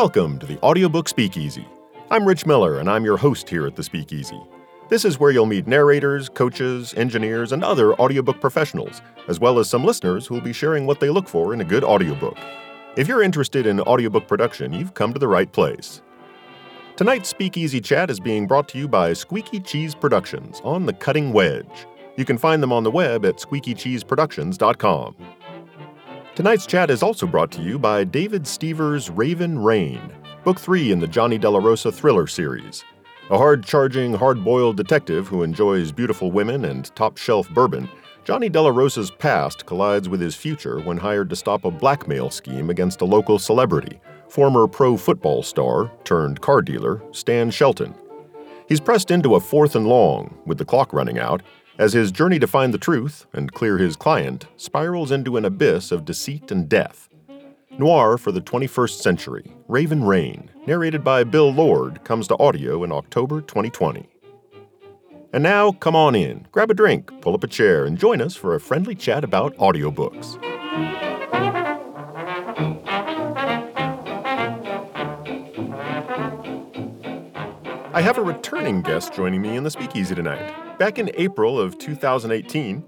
Welcome to the Audiobook Speakeasy. I'm Rich Miller, and I'm your host here at the Speakeasy. This is where you'll meet narrators, coaches, engineers, and other audiobook professionals, as well as some listeners who will be sharing what they look for in a good audiobook. If you're interested in audiobook production, you've come to the right place. Tonight's Speakeasy Chat is being brought to you by Squeaky Cheese Productions on the Cutting Wedge. You can find them on the web at squeakycheeseproductions.com. Tonight's chat is also brought to you by David Stever's Raven Rain, book three in the Johnny Della Rosa thriller series. A hard charging, hard boiled detective who enjoys beautiful women and top shelf bourbon, Johnny Della Rosa's past collides with his future when hired to stop a blackmail scheme against a local celebrity, former pro football star turned car dealer Stan Shelton. He's pressed into a fourth and long, with the clock running out, as his journey to find the truth and clear his client spirals into an abyss of deceit and death. Noir for the 21st Century, Raven Rain, narrated by Bill Lord, comes to audio in October 2020. And now, come on in, grab a drink, pull up a chair, and join us for a friendly chat about audiobooks. I have a returning guest joining me in the speakeasy tonight. Back in April of 2018,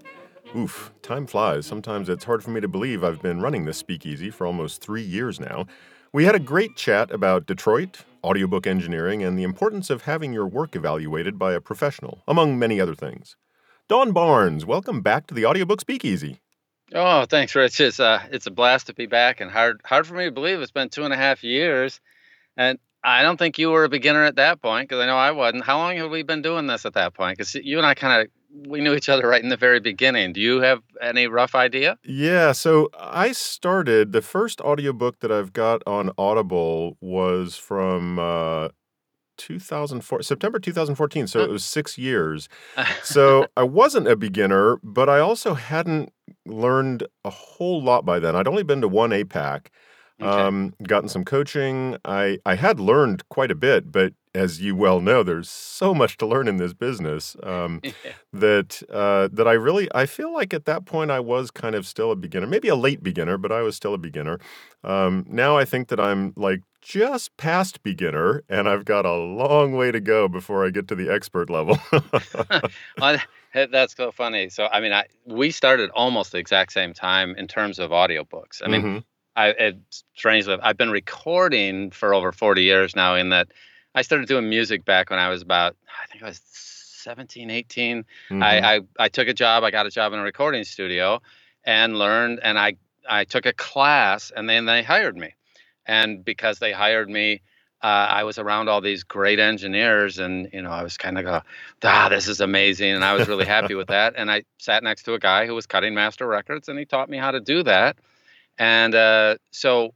oof, time flies. Sometimes it's hard for me to believe I've been running this speakeasy for almost three years now. We had a great chat about Detroit, audiobook engineering, and the importance of having your work evaluated by a professional, among many other things. Don Baarns, welcome back to the Audiobook Speakeasy. Oh, thanks, Rich. It's uh, it's a blast to be back, and hard hard for me to believe it's been two and a half years, and I don't think you were a beginner at that point because I know I wasn't. How long have we been doing this at that point? Because you and I kind of we knew each other right in the very beginning. Do you have any rough idea? Yeah, so I started the first audiobook that I've got on Audible was from uh 2004 September 2014, so it was 6 years. So I wasn't a beginner, but I also hadn't learned a whole lot by then. I'd only been to one APAC. Okay. Um, gotten some coaching. I, I had learned quite a bit, but as you well know, there's so much to learn in this business um, Yeah. that uh, that I really I feel like at that point I was kind of still a beginner, maybe a late beginner, but I was still a beginner. Um, now I think that I'm like just past beginner, and I've got a long way to go before I get to the expert level. That's so funny. So, I mean, I we started almost the exact same time in terms of audiobooks. I mean, Mhm. I strangely I've been recording for over 40 years now in that I started doing music back when I was about I think I was 17, 18. Mhm. I, I I took a job, I got a job in a recording studio and learned and I I took a class and then they hired me. And because they hired me, uh, I was around all these great engineers and you know, I was kind of go, ah, this is amazing. And I was really happy with that. And I sat next to a guy who was cutting master records and he taught me how to do that. And uh, so,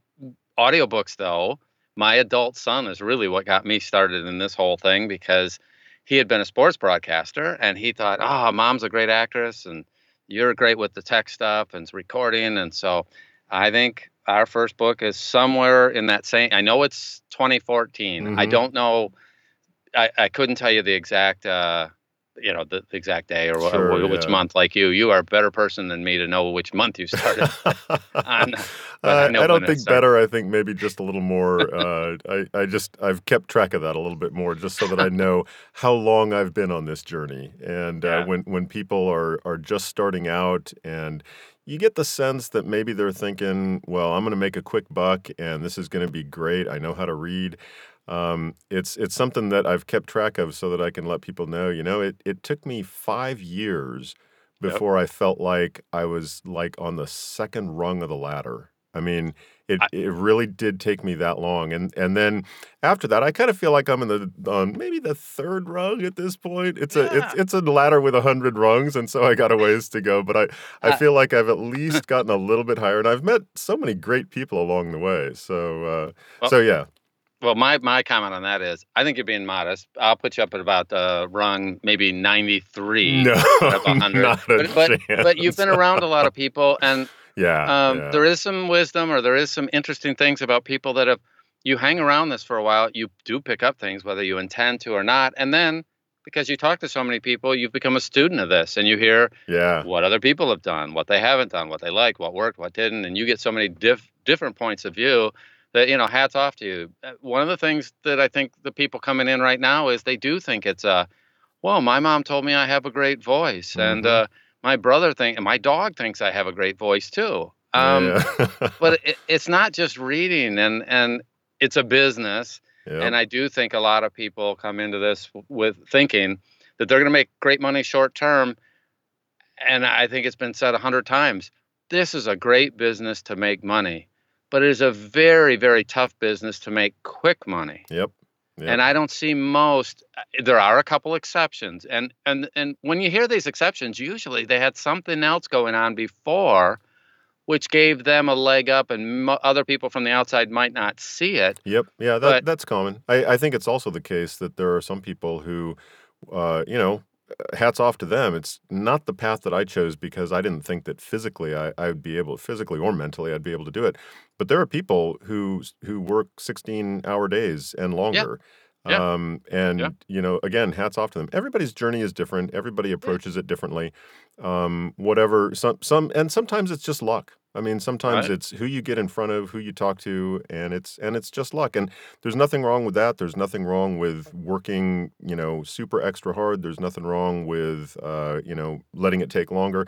audiobooks, though, my adult son is really what got me started in this whole thing because he had been a sports broadcaster and he thought, oh, mom's a great actress and you're great with the tech stuff and recording. And so, I think our first book is somewhere in that same, I know it's 2014. I Mhm. don't know, I, I couldn't tell you the exact. Uh, you know the, the exact day or Sure, wh- which yeah. month like you you are a better person than me to know which month you started I'm I I, know I when don't think better. I think maybe just a little more. Uh, I, I just I've kept track of that a little bit more, just so that I know how long I've been on this journey. And uh, when when people are are just starting out, and you get the sense that maybe they're thinking, well, I'm going to make a quick buck, and this is going to be great. I know how to read. Um, it's it's something that I've kept track of so that I can let people know. You know, it it took me five years Yep. before I felt like I was like on the second rung of the ladder. I mean, it I- it really did take me that long, and and then after that, I kind of feel like I'm in the on maybe the third rung at this point. It's a it's it's a ladder with a hundred rungs, and so I got a ways to go. But I I Uh, feel like I've at least gotten a little bit higher, and I've met so many great people along the way. So uh, Well- so yeah, Well, my my comment on that is, I think you're being modest. I'll put you up at about uh, rung maybe 93 no, out of 100. not a but, but but you've been around a lot of people, and yeah, um, yeah. there is some wisdom or there is some interesting things about people that have you hang around this for a while. You do pick up things whether you intend to or not, and then because you talk to so many people, you've become a student of this, and you hear yeah. what other people have done, what they haven't done, what they like, what worked, what didn't, and you get so many diff- different points of view that you know, hats off to you. Uh, One of the things that I think the people coming in right now is they do think it's a, well, my mom told me I have a great voice, and Mhm. uh, my brother think, and my dog thinks I have a great voice too. Um, yeah. but it, it's not just reading, and and it's a business. And I do think a lot of people come into this with thinking that they're going to make great money short term. And I think it's been said a hundred times. This is a great business to make money, but it is a very, very tough business to make quick money. Yep. Yep. And I don't see most. uh, There are a couple exceptions, and and and when you hear these exceptions, usually they had something else going on before, which gave them a leg up, and mo- other people from the outside might not see it. Yep. Yeah, that, But- that's common. I, I think it's also the case that there are some people who, uh, you know, hats off to them. It's not the path that I chose because I didn't think that physically I, I would be able, physically or mentally, I'd be able to do it. But there are people who who work 16 hour days and longer. Yeah. Um, and Yeah. you know, again, hats off to them. Everybody's journey is different. Everybody approaches it differently. Um, whatever. Some some and sometimes it's just luck. I mean, sometimes Right. it's who you get in front of, who you talk to, and it's and it's just luck. And there's nothing wrong with that. There's nothing wrong with working, you know, super extra hard. There's nothing wrong with, uh, you know, letting it take longer.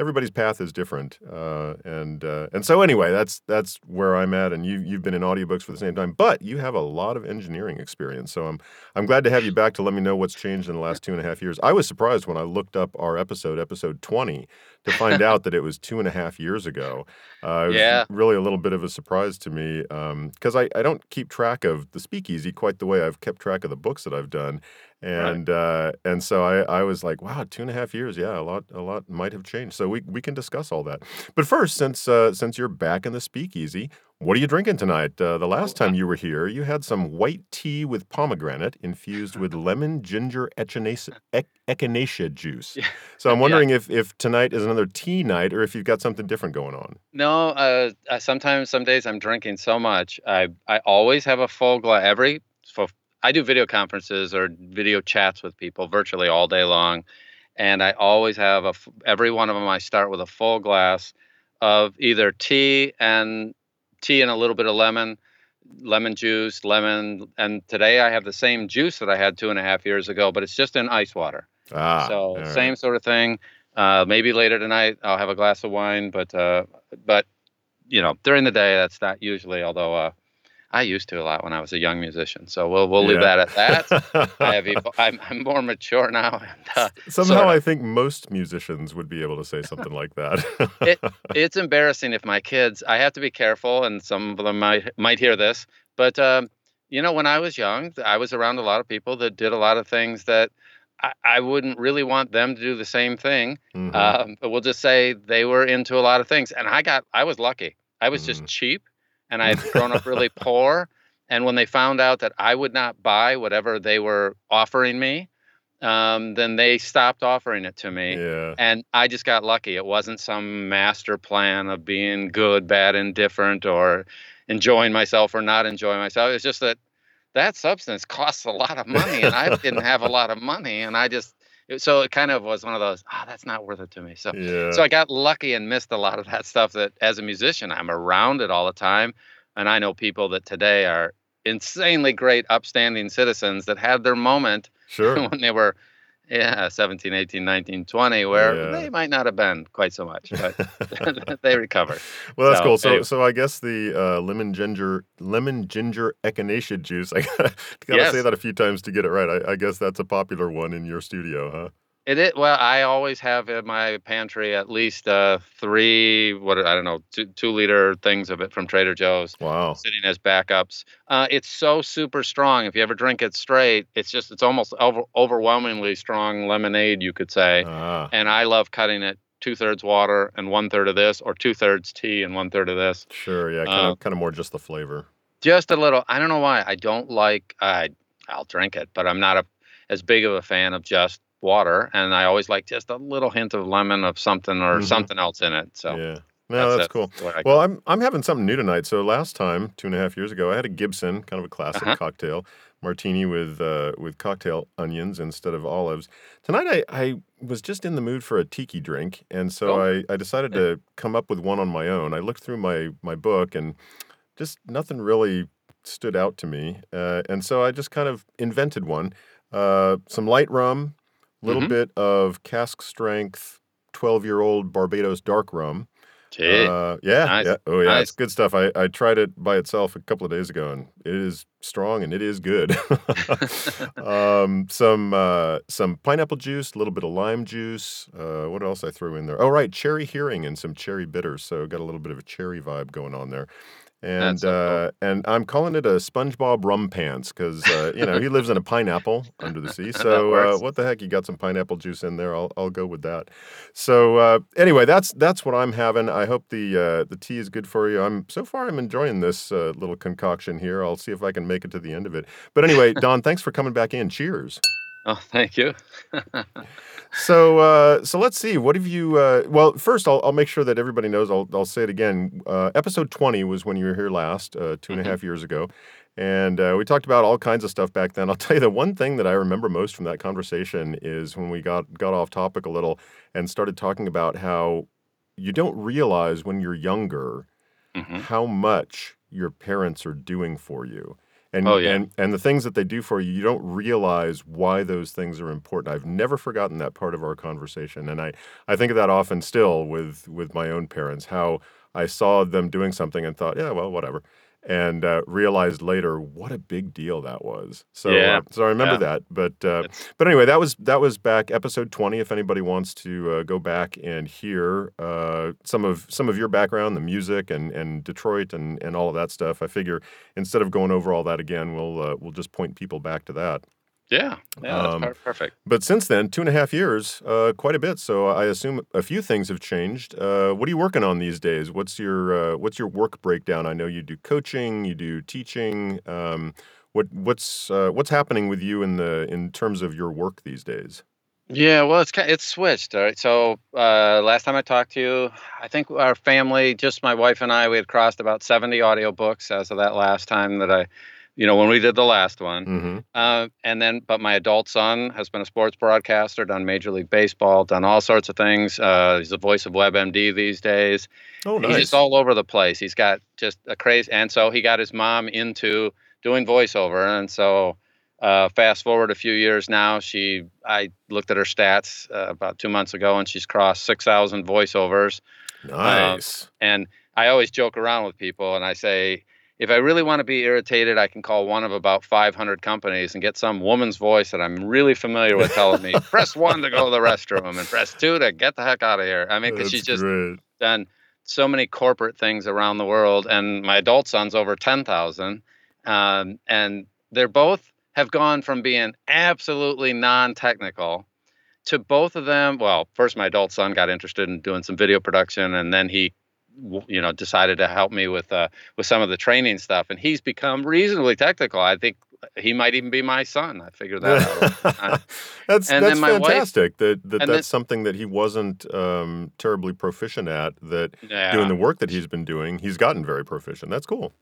Everybody's path is different, uh, and uh, and so anyway, that's that's where I'm at. And you you've been in audiobooks for the same time, but you have a lot of engineering experience. So I'm I'm glad to have you back to let me know what's changed in the last two and a half years. I was surprised when I looked up our episode, episode 20, to find out that it was two and a half years ago. Uh, it was Yeah. really a little bit of a surprise to me because I, I don't keep track of the speakeasy quite the way I've kept track of the books that I've done. And uh, and so I, I was like, wow, two and a half years, yeah, a lot a lot might have changed. So we, we can discuss all that. But first, since uh, since you're back in the speakeasy, what are you drinking tonight? Uh, the last time you were here, you had some white tea with pomegranate infused with lemon ginger echinacea, ec- echinacea juice. Yeah. So I'm Yeah. wondering if if tonight is another tea night or if you've got something different going on. No, uh, sometimes, some days I'm drinking so much. I I always have a full glass. Every I do video conferences or video chats with people virtually all day long, and I always have a every one of them. I start with a full glass of either tea and tea and a little bit of lemon, lemon juice, lemon. And today I have the same juice that I had two and a half years ago, but it's just in ice water. Ah, so right. same sort of thing. Uh, maybe later tonight I'll have a glass of wine, but uh, but you know during the day that's not usually. Although uh, I used to a lot when I was a young musician, so we'll we'll leave Yeah. that at that. I have evo- I'm, I'm more mature now. And, uh, Somehow sorta. I think most musicians would be able to say something like that. It- it's embarrassing if my kids. I have to be careful, and some of them might might hear this. But um, you know, when I was young, I was around a lot of people that did a lot of things that I, I wouldn't really want them to do the same thing. Mhm. Um, but we'll just say they were into a lot of things, and I got I was lucky. I was just Mm. cheap, and I had grown up really poor. And when they found out that I would not buy whatever they were offering me, um, then they stopped offering it to me. yeah. And I just got lucky. It wasn't some master plan of being good, bad, indifferent, or enjoying myself or not enjoying myself. It's just that that substance costs a lot of money, and I didn't have a lot of money, and I just it- so it kind of was one of those. Ah, that's not worth it to me. So Yeah. so I got lucky and missed a lot of that stuff. That as a musician, I'm around it all the time, and I know people that today are insanely great, upstanding citizens that had their moment sure. when they were yeah 17 18 19 20 where Yeah. they might not have been quite so much but they recovered Well, that's So, cool. So, anyway. so I guess the uh, lemon ginger lemon ginger echinacea juice. I gotta, gotta say that a few times to get it right. I, I guess that's a popular one in your studio, huh? It is well i always have in my pantry at least uh three what i don't know two, two liter things of it from trader joe's Wow. sitting as backups uh it's so super strong if you ever drink it straight it's just it's almost over, overwhelmingly strong lemonade you could say Ah, and i love cutting it two-thirds water and one-third of this or two-thirds tea and one-third of this sure. Yeah. Kind Uh, of, kind of more just the flavor. just a little i don't know why i don't like i i'll drink it but i'm not a as big of a fan of just water and i always like just a little hint of lemon of something or Mhm. something else in it so yeah. No, that's, it. cool. where I go. Well, I'm I'm having something new tonight. So last time, two and a half years ago, I had a Gibson, kind of a classic Uh-huh. cocktail martini with uh, with cocktail onions instead of olives. Tonight, I, I was just in the mood for a tiki drink, and so Oh. I, I decided to come up with one on my own. I looked through my my book and just nothing really stood out to me, uh, and so I just kind of invented one. Uh, some light rum, little Mhm. bit of cask strength, twelve year old Barbados dark rum. Uh, yeah, Nice. yeah, oh yeah, it's good stuff. I, I tried it by itself a couple of days ago, and it is strong and it is good. um, some uh, some pineapple juice, a little bit of lime juice. Uh, what else I threw in there? Oh right, Cherry Heering and some cherry bitters. So got a little bit of a cherry vibe going on there. And so cool. uh, and I'm calling it a SpongeBob RumPants because uh, you know he lives in a pineapple under the sea. So uh, what the heck? You got some pineapple juice in there? I'll I'll go with that. So uh, anyway, that's that's what I'm having. I hope the uh, the tea is good for you. I'm so far I'm enjoying this uh, little concoction here. I'll see if I can make it to the end of it. But anyway, Don, thanks for coming back in. Cheers. Oh, thank you. So uh, so let's see. What have you? Uh, well, first I'll I'll make sure that everybody knows. I'll I'll say it again. Uh, episode 20 was when you were here last, uh, two and a half years ago. And uh, we talked about all kinds of stuff back then. I'll tell you the one thing that I remember most from that conversation is when we got got off topic a little and started talking about how you don't realize when you're younger Mhm. how much your parents are doing for you. And, Oh, yeah. and and the things that they do for you, you don't realize why those things are important. I've never forgotten that part of our conversation, and I, I think of that often still with with my own parents. How I saw them doing something and thought, yeah, well, whatever, and uh, realized later what a big deal that was. So Yeah, uh, so I remember yeah. that. But uh, but anyway, that was that was back episode twenty. If anybody wants to uh, go back and hear uh, some of some of your background, the music and and Detroit and and all of that stuff, I figure instead of going over all that again, we'll uh, we'll just point people back to that. Yeah. Yeah. Um, per- perfect. But since then, two and a half years, uh, quite a bit. So I assume a few things have changed. Uh, what are you working on these days? What's your uh, what's your work breakdown? I know you do coaching, you do teaching. Um, what what's uh, what's happening with you in the in terms of your work these days? Yeah, well, it's it's switched. All right. So uh, last time I talked to you, I think our family, just my wife and I, we had crossed about 70 audiobooks as of that last time that I, you know, when we did the last one. Mm-hmm. Uh, and then, but my adult son has been a sports broadcaster, done Major League Baseball, done all sorts of things. Uh, he's the voice of WebMD these days. Oh, He's nice. just all over the place. He's got just a crazy, and so he got his mom into doing voiceover, and so uh, fast forward a few years now, she I looked at her stats uh, about two months ago, and she's crossed six thousand voiceovers. nice. And I always joke around with people, and I say. If I really want to be irritated, I can call one of about 500 companies and get some woman's voice that I'm really familiar with telling me, press one to go to the restroom and press two to get the heck out of here. I mean, because she's just great. done so many corporate things around the world, and my adult son's over ten thousand, um, and they're both have gone from being absolutely non-technical to both of them. Well, first my adult son got interested in doing some video production, and then he, you know, decided to help me with uh, with some of the training stuff, and he's become reasonably technical. I think he might even be my son. I figured that out. Uh, that's and that's my wife- fantastic. that that that's then- something that he wasn't um, terribly proficient at. That yeah. doing the work that he's been doing, he's gotten very proficient. That's cool.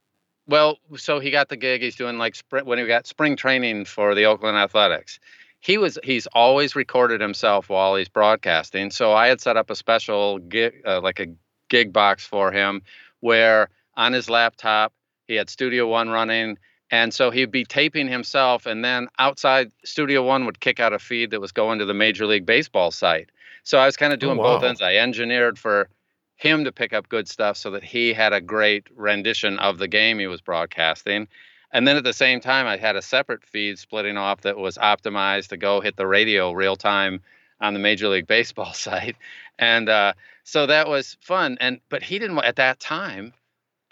Well, so he got the gig. He's doing like spring when he got spring training for the Oakland Athletics. He was he's always recorded himself while he's broadcasting. So I had set up a special gig, uh, like a gig box for him, where on his laptop he had Studio One running, and so he'd be taping himself, and then outside Studio One would kick out a feed that was going to the Major League Baseball site. So I was kind of doing both wow. ends. I engineered for him to pick up good stuff so that he had a great rendition of the game he was broadcasting. And then at the same time, I had a separate feed splitting off that was optimized to go hit the radio real time on the Major League Baseball site. And uh, so that was fun. And but he didn't at that time.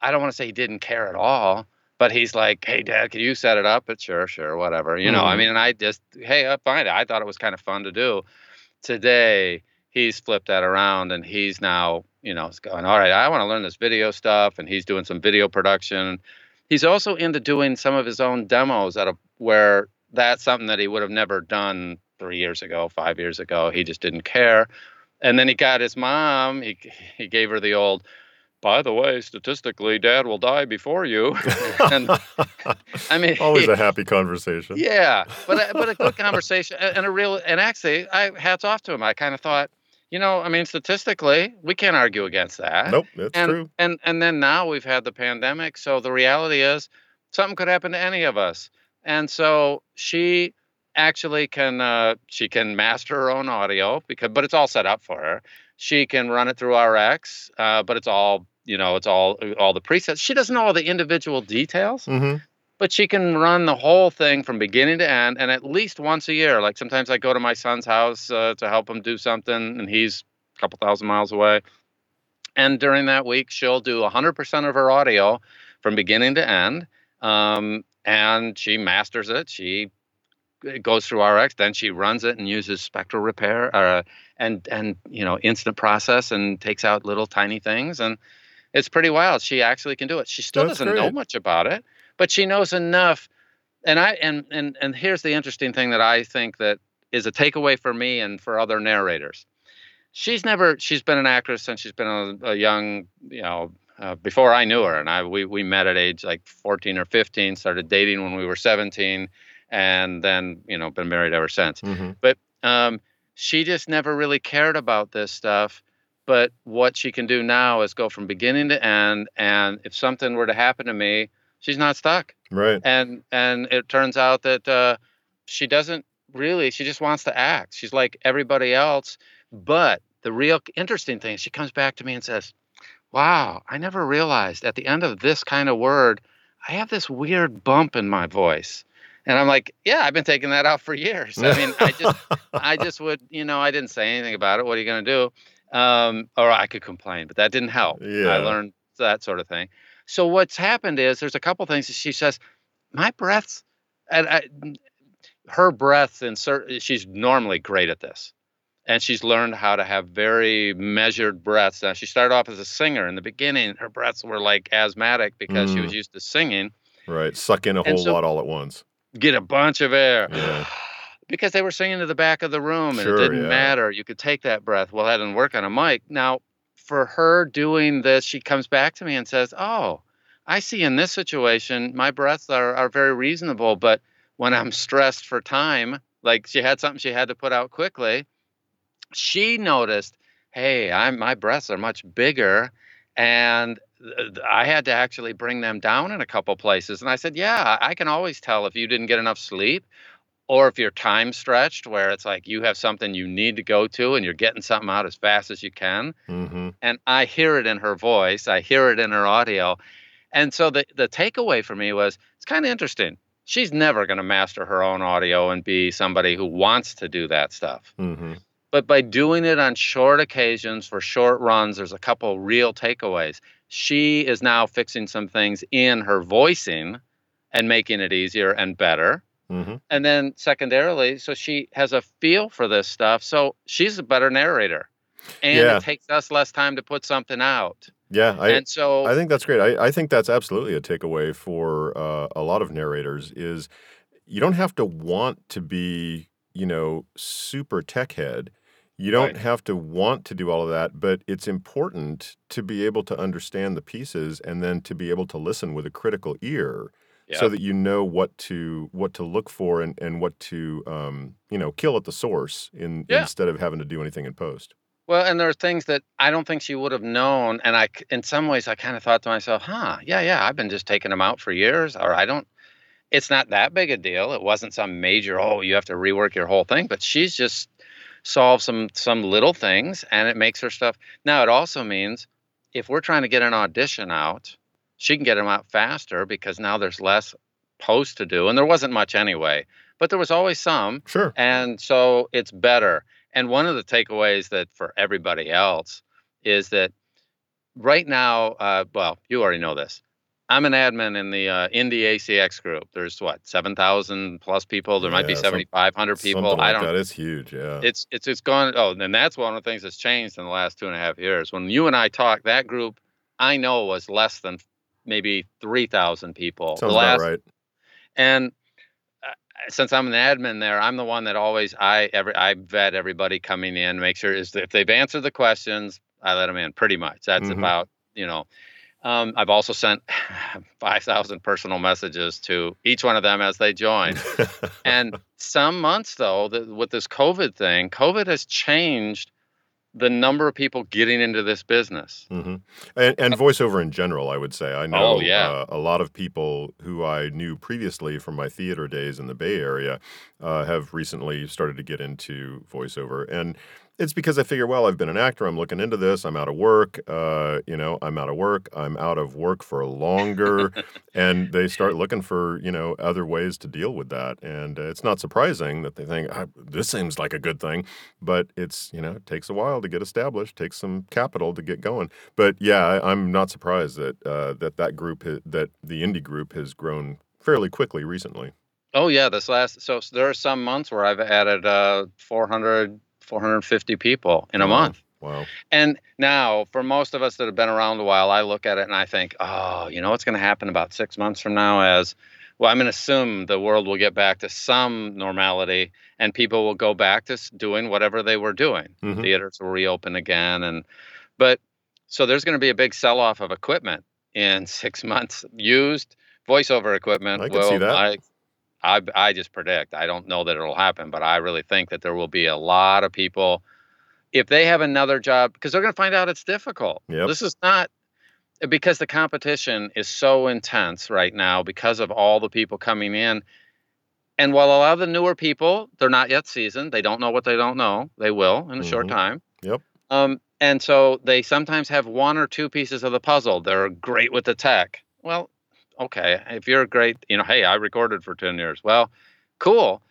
I don't want to say he didn't care at all, but he's like, "Hey, Dad, can you set it up?" But sure, sure, whatever. You know, I Mhm. mean, and I just, hey, I find it. I thought it was kind of fun to do. Today, he's flipped that around and he's now, you know, going, all right, I want to learn this video stuff. And he's doing some video production. He's also into doing some of his own demos at a where that's something that he would have never done three years ago, five years ago. He just didn't care. And then he got his mom. He he gave her the old. By the way, statistically, Dad will die before you. and I mean, Always a happy conversation. yeah, but a, but a good conversation and a real and actually, I hats off to him. I kind of thought you know, I mean, statistically, we can't argue against that. Nope, that's and true. and and then now we've had the pandemic, so the reality is something could happen to any of us. And so she actually can uh, she can master her own audio because but it's all set up for her. She can run it through RX, uh, but it's all you know, it's all all the presets. She doesn't know all the individual details, hmm but she can run the whole thing from beginning to end and at least once a year like sometimes i go to my son's house uh, to help him do something and he's a couple thousand miles away and during that week she'll do 100% of her audio from beginning to end um, and she masters it she it goes through rx then she runs it and uses spectral repair uh, and and you know instant process and takes out little tiny things and it's pretty wild. She actually can do it. She still That's doesn't know much about it but she knows enough. And i and and and here's the interesting thing that i think that is a takeaway for me and for other narrators. She's never she's been an actress since she's been a, a young you know uh, before i knew her and i we, we met at age like 14 or 15 started dating when we were 17 and then you know been married ever since hmm but um, she just never really cared about this stuff. But what she can do now is go from beginning to end, and if something were to happen to me, she's not stuck. Right. And and it turns out that uh, she doesn't really. She just wants to act. She's like everybody else. But the real interesting thing, is she comes back to me and says, "Wow, I never realized at the end of this kind of word, I have this weird bump in my voice." And I'm like, "Yeah, I've been taking that out for years. I mean, I just." I just would, you know, I didn't say anything about it. What are you going to do? Um, or I could complain, but that didn't help. Yeah. I learned that sort of thing. So what's happened is there's a couple things that she says. My breaths, and I, her breaths certain. She's normally great at this, and she's learned how to have very measured breaths. Now she started off as a singer in the beginning. Her breaths were like asthmatic because she Mm. was used to singing. Right. Suck in a whole so- lot all at once. Get a bunch of air. Yeah. Because they were singing to the back of the room and Sure, it didn't yeah. matter. You could take that breath. Well, that didn't work on a mic. Now, for her doing this, she comes back to me and says, Oh, I see in this situation, my breaths are, are very reasonable. But when I'm stressed for time, like she had something she had to put out quickly, she noticed, Hey, I'm, my breaths are much bigger. And I had to actually bring them down in a couple places. And I said, Yeah, I can always tell if you didn't get enough sleep or if you're time stretched where it's like you have something you need to go to and you're getting something out as fast as you can. hmm And I hear it in her voice, I hear it in her audio. And so the, the takeaway for me was it's kind of interesting. She's never going to master her own audio and be somebody who wants to do that stuff hmm but by doing it on short occasions for short runs there's a couple real takeaways she is now fixing some things in her voicing and making it easier and better hmm and then secondarily so she has a feel for this stuff so she's a better narrator and Yeah. it takes us less time to put something out Yeah. I, and so I think that's great. I, I think that's absolutely a takeaway for uh, a lot of narrators is you don't have to want to be, you know, super tech head. You don't Right. have to want to do all of that, but it's important to be able to understand the pieces and then to be able to listen with a critical ear so that you know what to what to look for and, and what to um, you know kill at the source in Yeah. instead of having to do anything in post. Well, and there are things that I don't think she would have known, and I, in some ways, I kind of thought to myself, "Huh, yeah, yeah, I've been just taking them out for years, or I don't." It's not that big a deal. It wasn't some major, oh, you have to rework your whole thing, but she's just solved some some little things, and it makes her stuff. Now, it also means if we're trying to get an audition out, she can get them out faster because now there's less post to do, and there wasn't much anyway, but there was always some. Sure. And so it's better. And one of the takeaways that for everybody else is that right now, uh, well, you already know this. I'm an admin in the uh, Indie ACX group. There's what, 7,000 plus people? There might be 7,500 people. Something I don't that. It's huge. Yeah. it's it's it's gone. Oh, and that's one of the things that's changed in the last two and a half years. When you and I talked, that group I know was less than maybe three thousand people. Sounds the last about right. and uh, since I'm an admin there, I'm the one that always I every I vet everybody coming in, make sure is if they've answered the questions, I let them in. Pretty much. That's Mhm. about you know. Um, I've also sent five thousand personal messages to each one of them as they join. and some months though, the, with this COVID thing, COVID has changed the number of people getting into this business. hmm And, and voiceover in general, I would say. I know Oh, yeah. uh, a lot of people who I knew previously from my theater days in the Bay Area uh, have recently started to get into voiceover. And it's because I figure, well, I've been an actor. I'm looking into this. I'm out of work. Uh, you know, I'm out of work. I'm out of work for longer. and they start looking for, you know, other ways to deal with that. And uh, it's not surprising that they think, "Ah, this seems like a good thing. But it's, you know, it takes a while to get established, takes some capital to get going. But yeah, I, I'm not surprised that uh, that that group that the indie group has grown fairly quickly recently. Oh yeah, this last so s- there are some months where I've added uh 400 450 people in a Wow. month. Wow. And now, for most of us that have been around a while, I look at it and I think, oh, you know what's going to happen about six months from now? As well, I'm going to assume the world will get back to some normality and people will go back to doing whatever they were doing. Mhm. Theaters will reopen again. And, but so there's going to be a big sell off of equipment in six months. Used voiceover equipment. I can see that. I, I, I just predict. I don't know that it'll happen, but I really think that there will be a lot of people if they have another job because they're going to find out it's difficult. Yep. This is not because the competition is so intense right now because of all the people coming in. And while a lot of the newer people, they're not yet seasoned, they don't know what they don't know. They will in a short Mhm. time. Yep. Um, and so they sometimes have one or two pieces of the puzzle. They're great with the tech. Well, okay, if you're a great, you know, hey, I recorded for 10 years. Well, cool.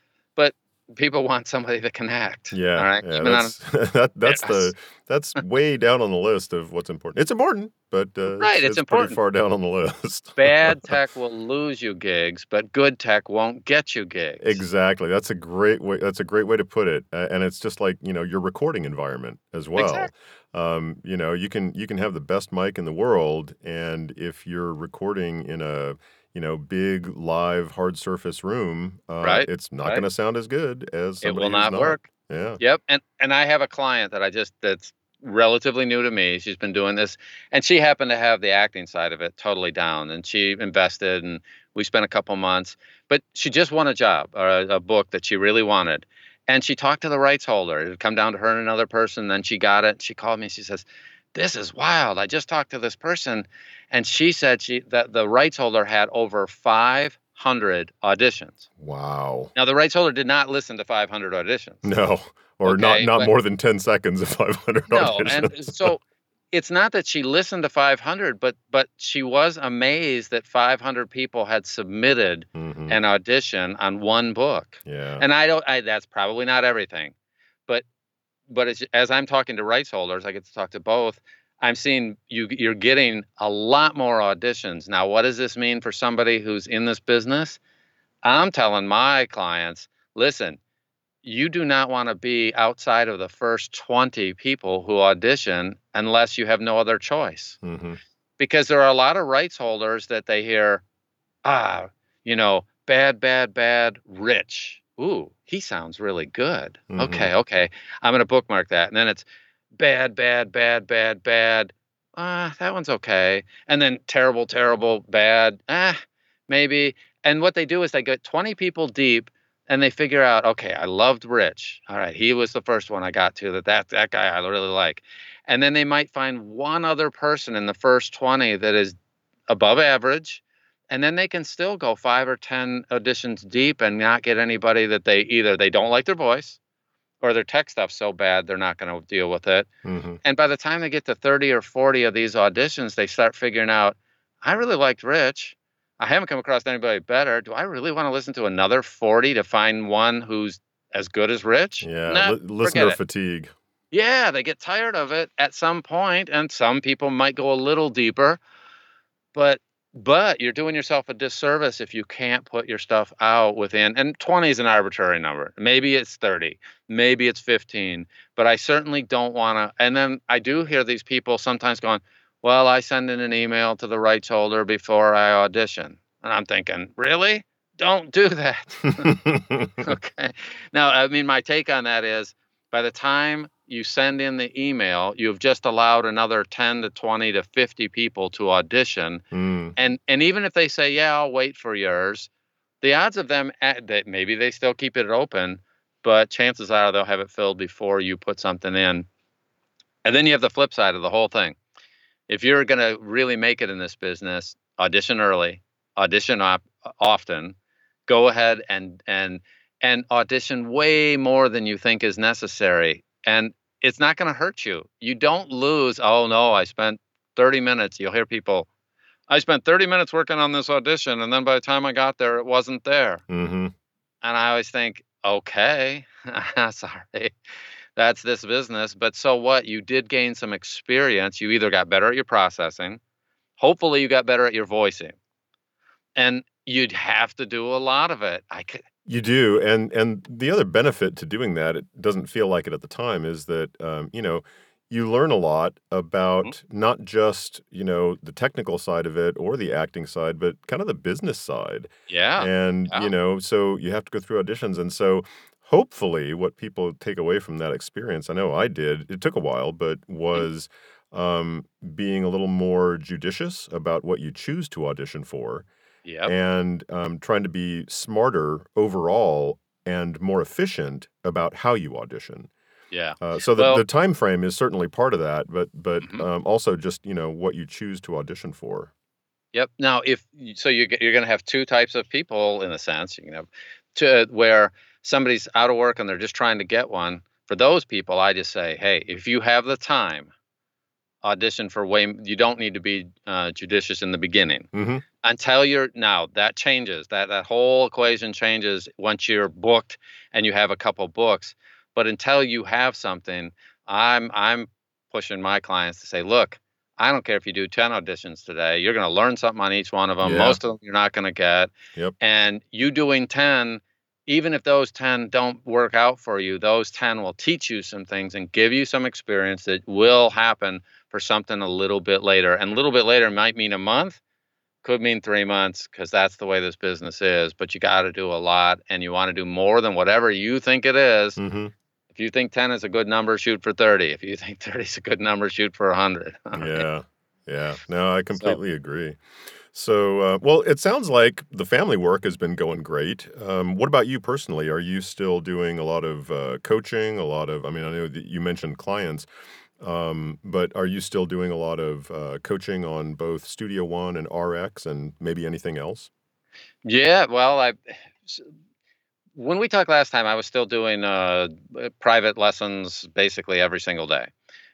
People want somebody to connect. Yeah. All right. yeah Even on- that's that, that's Yes. the that's way down on the list of what's important. It's important, but uh, Right, it's it's, important. pretty far down on the list. bad tech will lose you gigs, but good tech won't get you gigs. Exactly. That's a great way. That's a great way to put it. Uh, and it's just like you know your recording environment as well. Exactly. Um, you know, you can you can have the best mic in the world, and if you're recording in a you know big live hard surface room, uh, Right, it's not right. going to sound as good as It will who's not work. Yeah. Yep. And and I have a client that I just that's relatively new to me. She's been doing this and she happened to have the acting side of it totally down and she invested and we spent a couple months, but she just won a job or a, a book that she really wanted. And she talked to the rights holder. It had come down to her and another person. Then she got it. She called me. She says, "This is wild. I just talked to this person, and she said she that the rights holder had over 500 auditions. Wow. Now the rights holder did not listen to 500 auditions. No. Or not Okay, not but- more than ten seconds of five hundred no auditions. and so it's not that she listened to 500 but but she was amazed that 500 people had submitted Mhm. an audition on one book Yeah. and i don't I, that's probably not everything but as, as i'm talking to rights holders i get to talk to both i'm seeing you you're getting a lot more auditions. Now what does this mean for somebody who's in this business? I'm telling my clients listen you do not want to be outside of the first 20 people who audition unless you have no other choice. Hmm because there are a lot of rights holders that they hear ah you know bad bad bad rich. Ooh he sounds really good Mhm. okay okay i'm going to bookmark that and then it's bad bad bad bad bad ah that one's okay and then terrible terrible bad ah maybe and what they do is they get 20 people deep and they figure out okay i loved rich all right he was the first one i got to that that, that guy i really like and then they might find one other person in the first 20 that is above average and then they can still go five or ten auditions deep and not get anybody that they either they don't like their voice or their tech stuff's so bad they're not going to deal with it hmm and by the time they get to 30 or 40 of these auditions they start figuring out i really liked rich i haven't come across anybody better do i really want to listen to another 40 to find one who's as good as rich Yeah. Nah, forget listener fatigue. Yeah, they get tired of it at some point, and some people might go a little deeper. But but you're doing yourself a disservice if you can't put your stuff out within and 20 is an arbitrary number. Maybe it's 30, maybe it's 15, but I certainly don't want to. And then I do hear these people sometimes going, "Well, I send in an email to the rights holder before I audition." And I'm thinking, "Really? Don't do that." okay. Now, I mean, my take on that is by the time you send in the email, you've just allowed another 10 to 20 to 50 people to audition. Mm, And and even if they say, "Yeah, I'll wait for yours," the odds of them at, that maybe they still keep it open, but chances are they'll have it filled before you put something in. And then you have the flip side of the whole thing. If you're going to really make it in this business, audition early, audition op- often, go ahead and and and audition way more than you think is necessary. And it's not going to hurt you. You don't lose, oh no, I spent 30 minutes. You'll hear people, I spent 30 minutes working on this audition, and then by the time I got there, it wasn't there. Mm-hmm. And I always think, okay, sorry, that's this business. But so what? You did gain some experience. You either got better at your processing, hopefully, you got better at your voicing. And you'd have to do a lot of it. I could. You do, and and the other benefit to doing that, it doesn't feel like it at the time, is that um, you know you learn a lot about Mm-hmm. not just you know the technical side of it or the acting side, but kind of the business side. Yeah. and yeah. you know so you have to go through auditions and so hopefully what people take away from that experience i know i did it took a while but Mm-hmm. was um, being a little more judicious about what you choose to audition for Yep. and um, trying to be smarter overall and more efficient about how you audition Yeah. uh, so the, Well- the time frame is certainly part of that but but Mhm. um, also just you know what you choose to audition for Yep. Now, if so, you, you're going to have two types of people in a sense. You can have to where somebody's out of work and they're just trying to get one. For those people, I just say, hey, if you have the time, audition for way. You don't need to be uh, judicious in the beginning hmm until you're now. That changes. That that whole equation changes once you're booked and you have a couple books. But until you have something, I'm I'm pushing my clients to say, look, I don't care if you do 10 auditions today. You're going to learn something on each one of them. Yeah. Most of them you're not going to get. Yep. And you doing 10, even if those 10 don't work out for you, those 10 will teach you some things and give you some experience that will happen for something a little bit later. And a little bit later might mean a month, could mean three months, because that's the way this business is. But you got to do a lot and you want to do more than whatever you think it is. hmm If you think 10 is a good number, shoot for 30. If you think 30 is a good number, shoot for 100. Yeah, yeah. No, I completely agree. So, uh, well, it sounds like the family work has been going great. Um, what about you personally? Are you still doing a lot of uh, coaching? A lot of, I mean, I know that you mentioned clients, um, but are you still doing a lot of uh, coaching on both Studio One and RX and maybe anything else? Yeah, well, I when we talked last time, I was still doing uh, private lessons basically every single day,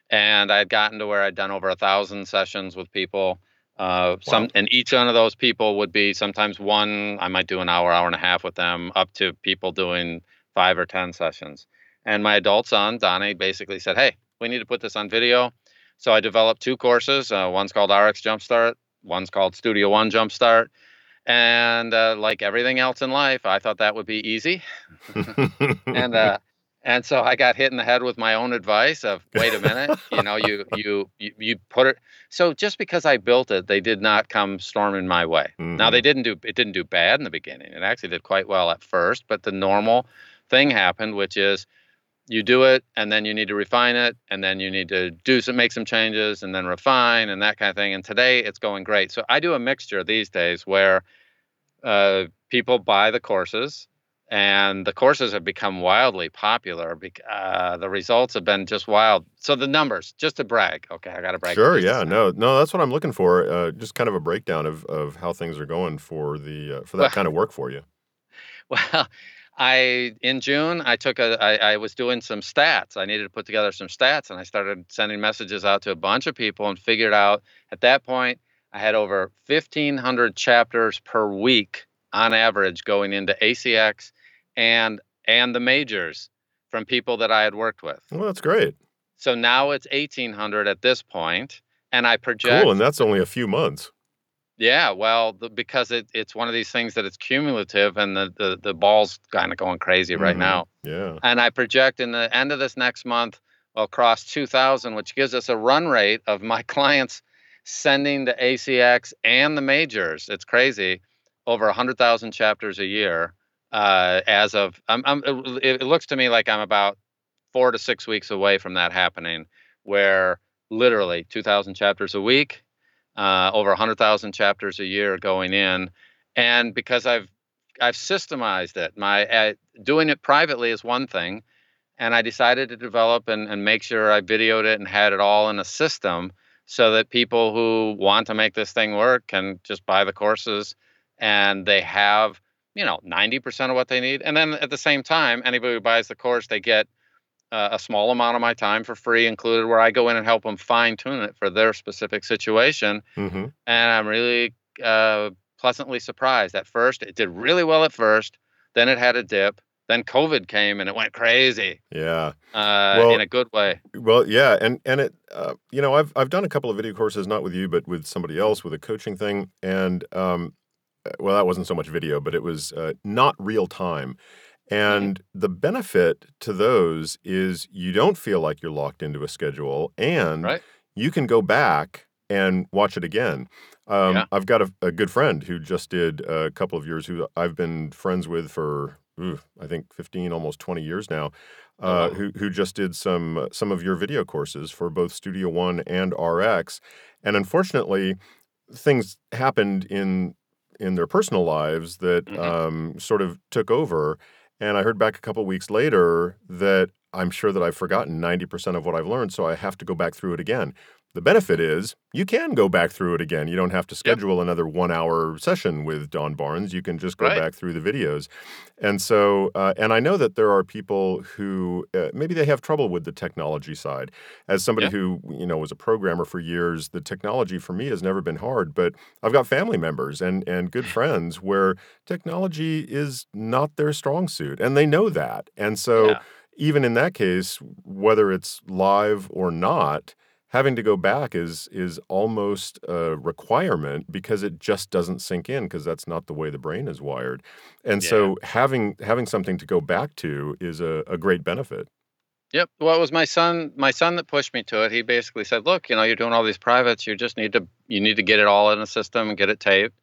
and I had gotten to where I'd done over a thousand sessions with people. Uh, some and each one of those people would be sometimes one. I might do an hour, hour and a half with them, up to people doing five or ten sessions. And my adult son, Donnie, basically said, "Hey, we need to put this on video." So I developed two courses. Uh, one's called RX Jumpstart. One's called Studio One Jumpstart. And uh, like everything else in life, I thought that would be easy. And uh, and so I got hit in the head with my own advice of wait a minute, you know, you you you, you put it. So just because I built it, they did not come storming my way. Now they didn't do it didn't do bad in the beginning. It actually did quite well at first, but the normal thing happened, which is you do it and then you need to refine it and then you need to do some make some changes and then refine and that kind of thing. And today it's going great. So I do a mixture these days where uh, people buy the courses and the courses have become wildly popular. Uh, the results have been just wild. So the numbers, just to brag. Okay, I got to brag. Sure, yeah, no, no, that's what I'm looking for. Uh, just kind of a breakdown of, of how things are going for the uh, for that Well- kind of work for you. Well, I in June I took a I, I was doing some stats. I needed to put together some stats, and I started sending messages out to a bunch of people, and figured out at that point I had over fifteen hundred chapters per week on average going into ACX and and the majors from people that I had worked with. Well, that's great. So now it's eighteen hundred at this point, and I project. Cool, and that's only a few months. Yeah, well, the, because it, it's one of these things that it's cumulative, and the the, the ball's kind of going crazy right Mhm. now. Yeah. And I project in the end of this next month, we'll cross 2,000, which gives us a run rate of my clients sending the ACX and the majors. It's crazy, over 100,000 chapters a year. Uh, as of, I'm, I'm, it, it looks to me like I'm about four to six weeks away from that happening, where literally 2,000 chapters a week, uh, over 100,000 chapters a year going in, and because I've I've systemized it. My uh, doing it privately is one thing, and I decided to develop and, and make sure I videoed it and had it all in a system so that people who want to make this thing work can just buy the courses and they have you know 90% of what they need and then at the same time anybody who buys the course they get uh, a small amount of my time for free included where i go in and help them fine tune it for their specific situation hmm and i'm really uh, pleasantly surprised. At first it did really well at first then it had a dip then covid came and it went crazy Yeah. uh, Well- in a good way. Well, yeah, and and it, uh, you know, I've I've done a couple of video courses, not with you, but with somebody else with a coaching thing, and um, well, that wasn't so much video, but it was uh, not real time. And the benefit to those is you don't feel like you're locked into a schedule, and Right. you can go back and watch it again. Um, Yeah. I've got a, a good friend who just did a couple of years, who I've been friends with for ooh, I think 15, almost 20 years now Oh, uh, who who just did some some of your video courses for both Studio One and RX, and unfortunately, things happened in in their personal lives that Mhm. um, sort of took over. And I heard back a couple weeks later that I'm sure that I've forgotten 90% of what I've learned, so I have to go back through it again. The benefit is you can go back through it again. You don't have to schedule another one hour session with Don Baarns. You can just go Right. back through the videos. And so, uh, and I know that there are people who uh, maybe they have trouble with the technology side. As somebody who, you know, was a programmer for years, the technology for me has never been hard, but I've got family members and and good friends where technology is not their strong suit and they know that. And so Yeah. even in that case, whether it's live or not, having to go back is is almost a requirement because it just doesn't sink in because that's not the way the brain is wired. And Yeah. so having having something to go back to is a, a great benefit. Yep. Well, it was my son. My son that pushed me to it. He basically said, "Look, you know, you're doing all these privates. You just need to. You need to get it all in a system and get it taped,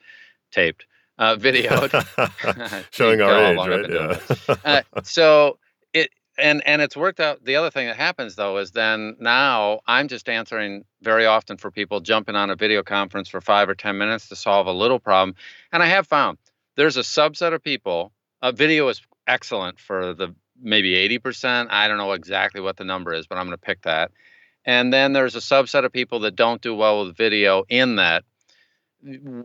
taped, uh, videoed." Showing our age, right? Yeah. uh, so and and it's worked out. The other thing that happens though is then now I'm just answering very often for people jumping on a video conference for five or ten minutes to solve a little problem, and I have found there's a subset of people. Uh, video is excellent for the maybe 80%. I don't know exactly what the number is, but I'm going to pick that. And then there's a subset of people that don't do well with video in that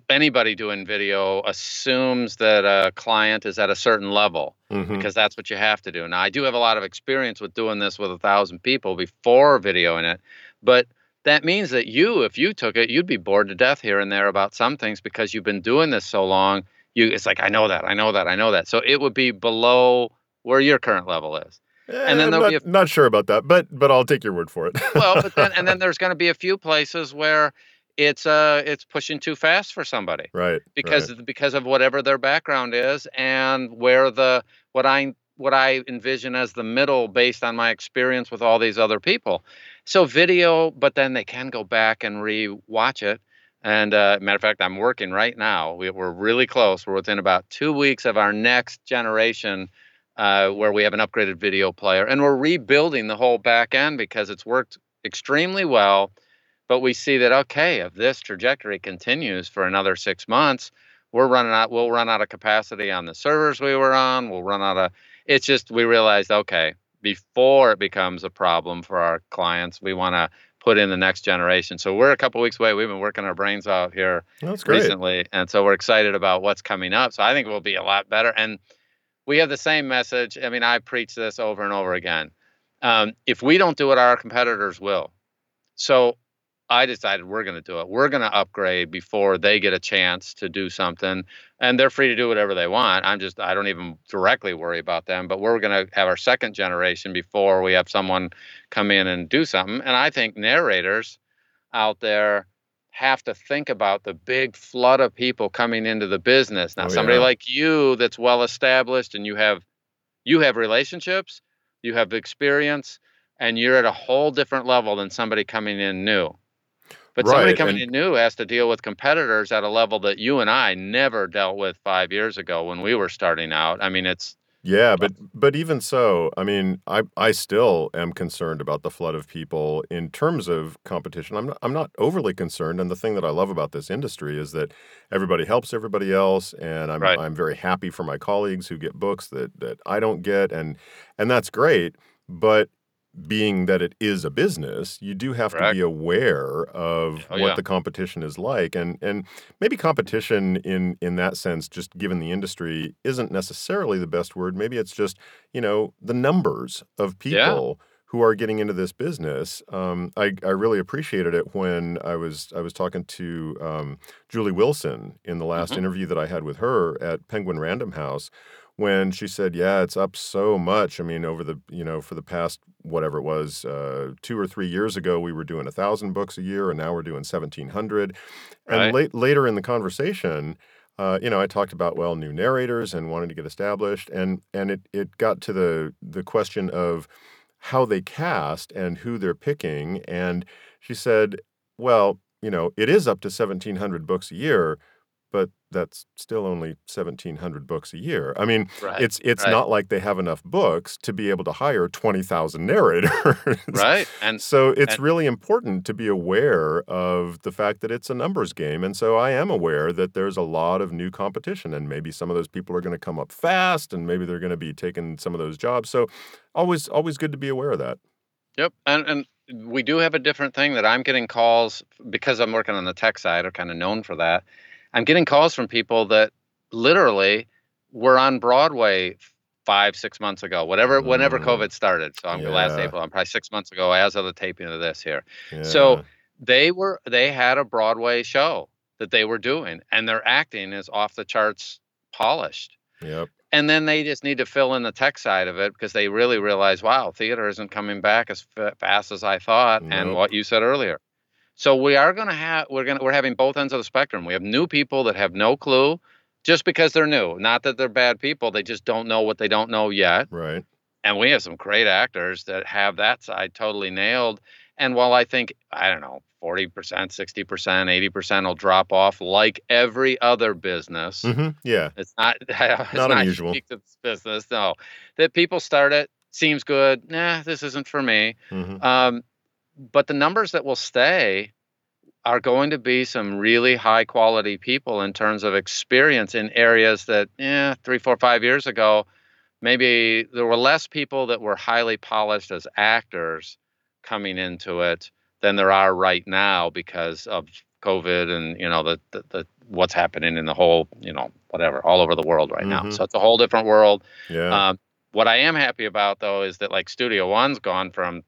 anybody doing video assumes that a client is at a certain level Mhm. because that's what you have to do. Now, I do have a lot of experience with doing this with a thousand people before videoing it, but that means that you, if you took it, you'd be bored to death here and there about some things because you've been doing this so long. You, it's like I know that, I know that, I know that. So it would be below where your current level is. and then then there'll not, be not sure about that, but but I'll take your word for it. Well, but then and then there's going to be a few places where it's uh it's pushing too fast for somebody right because right. because of whatever their background is and where the what I what I envision as the middle based on my experience with all these other people. So video, but then they can go back and re-watch it. And uh, matter of fact, I'm working right now. We, we're really close. We're within about two weeks of our next generation, uh, where we have an upgraded video player, and we're rebuilding the whole back end because it's worked extremely well. But we see that okay, if this trajectory continues for another six months, we're running out. We'll run out of capacity on the servers we were on. We'll run out of. It's just we realized okay before it becomes a problem for our clients, we want to put in the next generation. So we're a couple weeks away. We've been working our brains out here That's great. recently, and so we're excited about what's coming up. So I think we'll be a lot better. And we have the same message. I mean, I preach this over and over again. Um, if we don't do it, our competitors will. So I decided we're going to do it. We're going to upgrade before they get a chance to do something, and they're free to do whatever they want. I'm just I don't even directly worry about them, but we're going to have our second generation before we have someone come in and do something. And I think narrators out there have to think about the big flood of people coming into the business. Now, Oh, somebody yeah. like you that's well established and you have you have relationships, you have experience, and you're at a whole different level than somebody coming in new. But somebody coming and- in new has to deal with competitors at a level that you and I never dealt with five years ago when we were starting out. I mean, it's Yeah, but but even so, I mean, I I still am concerned about the flood of people in terms of competition. I'm not, I'm not overly concerned, and the thing that I love about this industry is that everybody helps everybody else, and I'm Right. I'm very happy for my colleagues who get books that that I don't get, and and that's great. but being that it is a business, you do have to be aware of Oh, what yeah. the competition is like, and and maybe competition in in that sense, just given the industry, isn't necessarily the best word. Maybe it's just you know the numbers of Yeah. people who are getting into this business. Um, I I really appreciated it when I was I was talking to um, Julie Wilson in the last Mhm. interview that I had with her at Penguin Random House when she said, "Yeah, it's up so much. I mean, over the you know for the past whatever it was, uh, two or three years ago, we were doing a thousand books a year, and now we're doing seventeen hundred. And Right. late later in the conversation, uh, you know, I talked about well, new narrators and wanting to get established, and and it it got to the the question of how they cast and who they're picking, and she said, "Well, you know, it is up to seventeen hundred books a year." But that's still only 1,700 books a year. I mean, Right. it's it's Right. not like they have enough books to be able to hire 20,000 narrators. Right. And So it's and really important to be aware of the fact that it's a numbers game. And so I am aware that there's a lot of new competition, and maybe some of those people are going to come up fast, and maybe they're going to be taking some of those jobs. So always always good to be aware of that. Yep, and and we do have a different thing that I'm getting calls because I'm working on the tech side, or kind of known for that. I'm getting calls from people that literally were on Broadway five, six months ago, whatever, whenever Mm, COVID started. So I'm last yeah, April. I'm probably six months ago as of the taping of this here. So they were they had a Broadway show that they were doing, and their acting is off the charts polished. yep, And then they just need to fill in the tech side of it because they really realize, wow, theater isn't coming back as fa- fast as I thought, and what you said earlier. So we are going to have we're going to we're having both ends of the spectrum. We have new people that have no clue just because they're new. Not that they're bad people, they just don't know what they don't know yet. right, And we have some great actors that have that side totally nailed. And while I think I don't know, 40%, 60%, 80% will drop off like every other business. hmm yeah, It's not it's not not unusual. business. No, that people start it seems good. Nah, this isn't for me. hmm Um, but the numbers that will stay are going to be some really high quality people in terms of experience in areas that, yeah, three, four, five years ago, maybe there were less people that were highly polished as actors coming into it than there are right now because of COVID and you know the, the, the what's happening in the whole you know whatever all over the world right now. hmm So it's a whole different world. yeah, Um, what I am happy about though is that like Studio One's gone from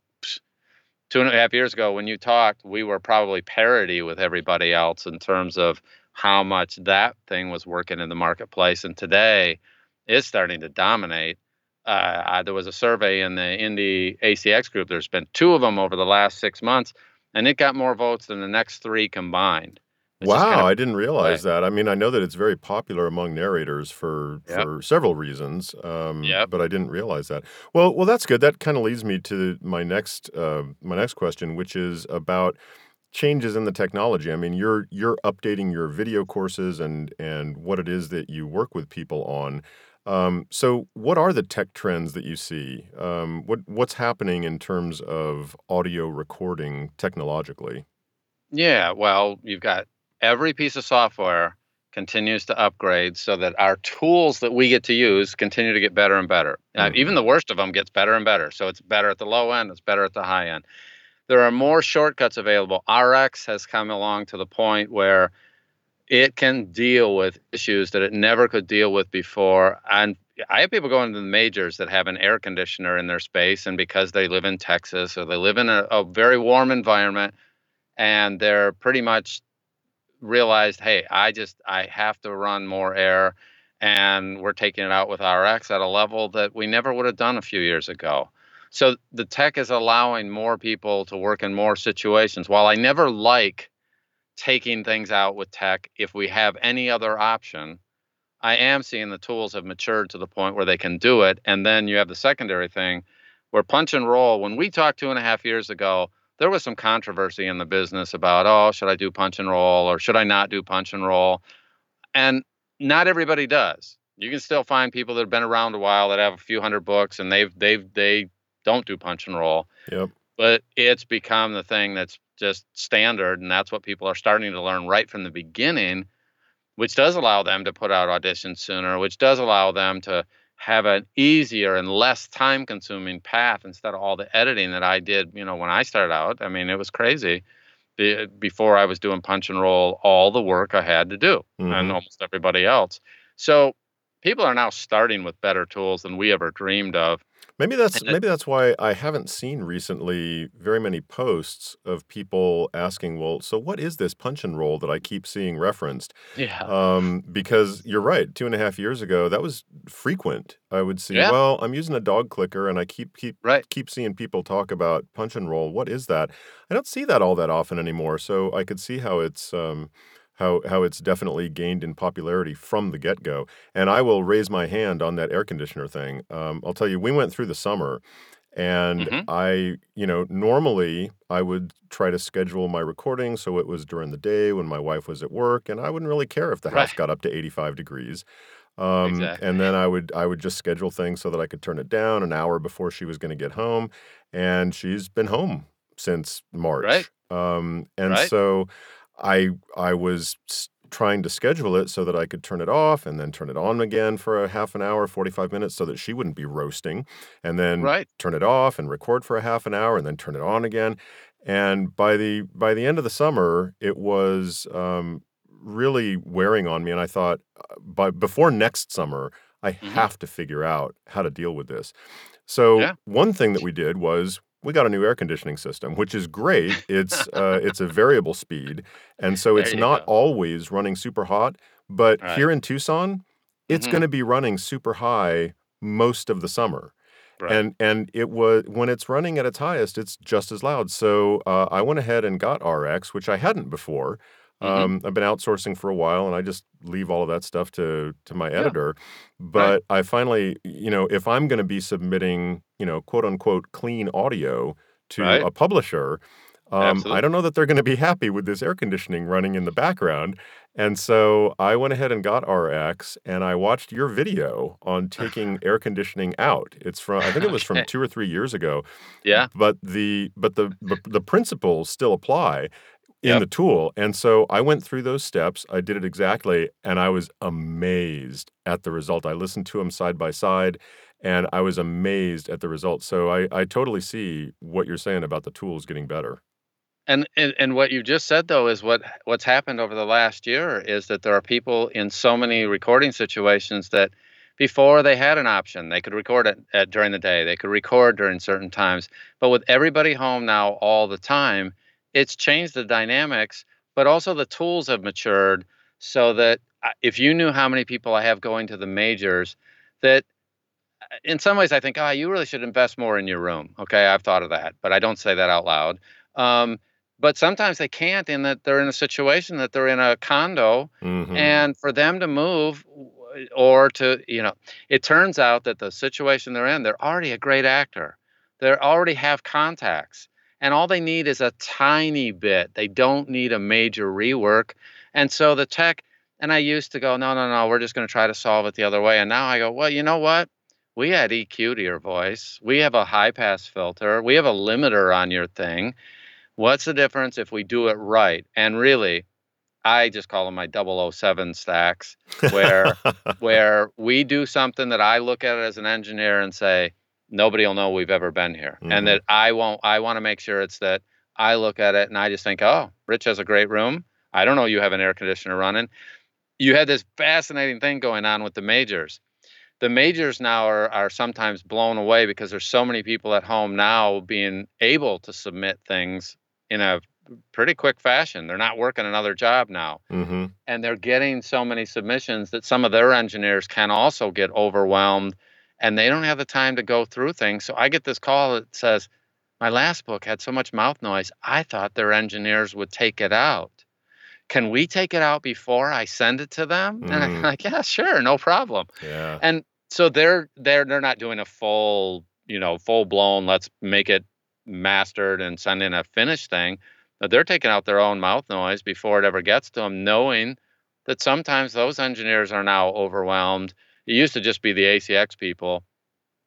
two and a half years ago when you talked, we were probably parity with everybody else in terms of how much that thing was working in the marketplace, and today is starting to dominate. Uh, I, there was a survey in the Indie ACX group. There's been two of them over the last six months, and it got more votes than the next three combined. Is kind Wow, of I didn't realize that. I mean, I know that it's very popular among narrators for Yep. for several reasons, um, Yep. but I didn't realize that. Well, well, that's good. That kind of leads me to my next uh, my next question, which is about changes in the technology. I mean, you're you're updating your video courses and and what it is that you work with people on. Um, so, what are the tech trends that you see? Um, what what's happening in terms of audio recording technologically? Yeah, well, you've got every piece of software continues to upgrade so that our tools that we get to use continue to get better and better. Uh, hmm even the worst of them gets better and better. So it's better at the low end, it's better at the high end. There are more shortcuts available. RX has come along to the point where it can deal with issues that it never could deal with before. And I have people going to the majors that have an air conditioner in their space, and because they live in Texas or they live in a, a very warm environment, and they're pretty much realized, hey, I just I have to run more air, and we're taking it out with RX at a level that we never would have done a few years ago. So the tech is allowing more people to work in more situations. While I never like taking things out with tech, if we have any other option, I am seeing the tools have matured to the point where they can do it. And then you have the secondary thing where punch and roll, when we talked two and a half years ago, there was some controversy in the business about, oh, should I do punch and roll or should I not do punch and roll? And not everybody does. You can still find people that have been around a while that have a few hundred books and they've they've they don't do punch and roll. Yep. But it's become the thing that's just standard and that's what people are starting to learn right from the beginning, which does allow them to put out auditions sooner, which does allow them to have an easier and less time consuming path instead of all the editing that I did, you know, when I started out. I mean, it was crazy. Before I was doing punch and roll, all the work I had to do, Mhm. and almost everybody else. So people are now starting with better tools than we ever dreamed of. Maybe that's And maybe that's why I haven't seen recently very many posts of people asking, "Well, so what is this punch and roll that I keep seeing referenced?" Yeah. Um, because you're right, two and a half years ago, that was frequent. I would see, Yeah. well, I'm using a dog clicker, and I keep keep right. keep seeing people talk about punch and roll. What is that? I don't see that all that often anymore. So I could see how it's um, how how it's definitely gained in popularity from the get go. And I will raise my hand on that air conditioner thing. Um, I'll tell you, we went through the summer. And Mhm. I, you know, normally I would try to schedule my recording so it was during the day when my wife was at work, and I wouldn't really care if the house Right. got up to 85 degrees. Um, Exactly. and then I would I would just schedule things so that I could turn it down an hour before she was going to get home, and she's been home since March. Right. Um, and Right. so I I was trying to schedule it so that I could turn it off and then turn it on again for a half an hour, 45 minutes so that she wouldn't be roasting, and then Right. turn it off and record for a half an hour and then turn it on again. And by the by the end of the summer, it was um, really wearing on me. And I thought, uh, by before next summer, I Mhm. have to figure out how to deal with this. So Yeah. one thing that we did was we got a new air conditioning system, which is great. It's uh, it's a variable speed, and so it's not go. always running super hot. But Right. here in Tucson, it's Mhm. going to be running super high most of the summer. Right. And and it was when it's running at its highest, it's just as loud. So uh, I went ahead and got RX, which I hadn't before. Mhm. Um, I've been outsourcing for a while, and I just leave all of that stuff to to my Yeah. editor. But I finally, you know, if I'm going to be submitting, you know, quote unquote clean audio to Right. a publisher, um, I don't know that they're going to be happy with this air conditioning running in the background. And so I went ahead and got RX, and I watched your video on taking air conditioning out. It's from I think it was from two or three years ago yeah. but the but the the, the principles still apply in Yep. the tool. And so i went through those steps. I did it exactly and i was amazed at the result. I listened to them side by side and i was amazed at the result. So i i totally see what you're saying about the tools getting better. And, and and what you just said though is what what's happened over the last year is that there are people in so many recording situations that before they had an option they could record it at, during the day they could record during certain times. But with everybody home now all the time it's changed the dynamics but also the tools have matured so that if you knew how many people I have going to the majors that uh, in some ways I think ah you really should invest more in your room. Okay I've thought of that but I don't say that out loud um, but sometimes they can't in that they're in a situation that they're in a condo Mhm. and for them to move or to you know it turns out that the situation they're in they're already a great actor. They already have contacts and all they need is a tiny bit. They don't need a major rework. And so the tech and i used to go no no no we're just going to try to solve it the other way. And now i go well you know what? We add eq to your voice. We have a high pass filter. We have a limiter on your thing. What's the difference if we do it right? And really i just call them my 007 stacks where where we do something that I look at it as an engineer and say, nobody will know we've ever been here. Mhm. And that I won't I want to make sure it's that I look at it and I just think, oh, Rich has a great room. I don't know you have an air conditioner running. You had this fascinating thing going on with the majors. The majors now are are sometimes blown away because there's so many people at home now being able to submit things in a pretty quick fashion. They're not working another job now hmm and they're getting so many submissions that some of their engineers can also get overwhelmed and they don't have the time to go through things. So I get this call that says, My last book had so much mouth noise, I thought their engineers would take it out. Can we take it out before I send it to them? And I'm Mm. like, Yeah, sure, no problem. yeah And so they're they're they're not doing a full, you know, full blown, let's make it mastered and send in a finished thing. But they're taking out their own mouth noise before it ever gets to them, knowing that sometimes those engineers are now overwhelmed. It used to just be the ACX people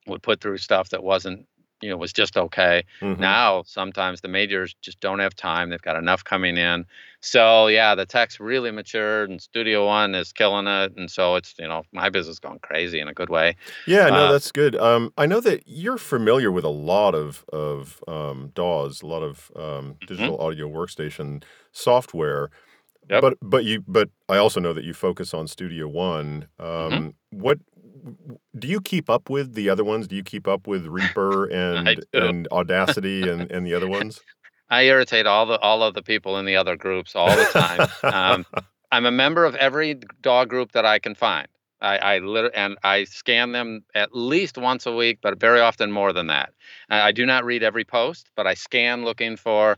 would put through stuff that wasn't you know was just okay. Mhm. Now sometimes the majors just don't have time. They've got enough coming in. So yeah, the tech's really matured, and Studio One is killing it. And so it's you know my business going crazy in a good way. Yeah, no, Uh, that's good. Um, I know that you're familiar with a lot of of um, DAWs, a lot of um, digital audio workstation software. Yep. But but you but I also know that you focus on Studio One. Um, What do you keep up with the other ones? Do you keep up with Reaper and and Audacity and and the other ones? I irritate all the all of the people in the other groups all the time. um, I'm a member of every dog group that I can find. I, I literally and I scan them at least once a week, but very often more than that. I, I do not read every post, but I scan looking for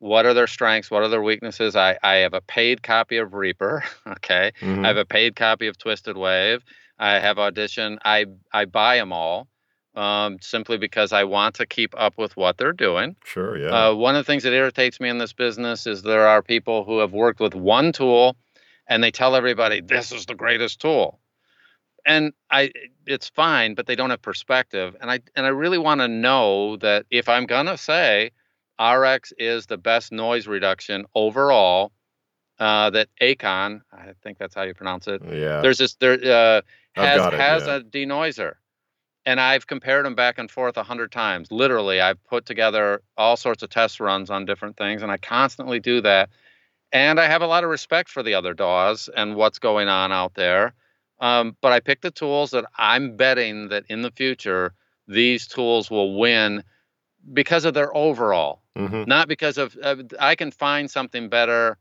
what are their strengths, what are their weaknesses. I, I have a paid copy of Reaper. Okay, Mhm. I have a paid copy of Twisted Wave. I have Audition. I I buy them all um, simply because I want to keep up with what they're doing. Sure, yeah. Uh, one of the things that irritates me in this business is there are people who have worked with one tool and they tell everybody this is the greatest tool. And I it's fine, but they don't have perspective. And I and I really want to know that if I'm gonna say RX is the best noise reduction overall, uh, that Acon, I think that's how you pronounce it, yeah. there's this there uh, has it, has yeah. a denoiser and i've compared them back and forth a hundred times literally i've put together all sorts of test runs on different things and i constantly do that and i have a lot of respect for the other daws and what's going on out there um, but i pick the tools that i'm betting that in the future these tools will win because of their overall Mhm. not because of uh, I can find something better.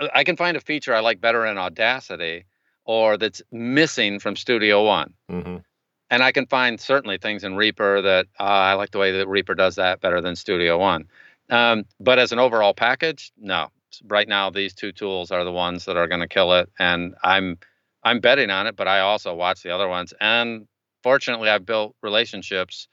uh, I can find a feature I like better in Audacity or that's missing from Studio One. Mhm. And I can find certainly things in Reaper that uh, I like the way that Reaper does that better than Studio One. Um, but as an overall package, no. Right now, these two tools are the ones that are going to kill it, and I'm I'm betting on it. But I also watch the other ones, and fortunately, I've built relationships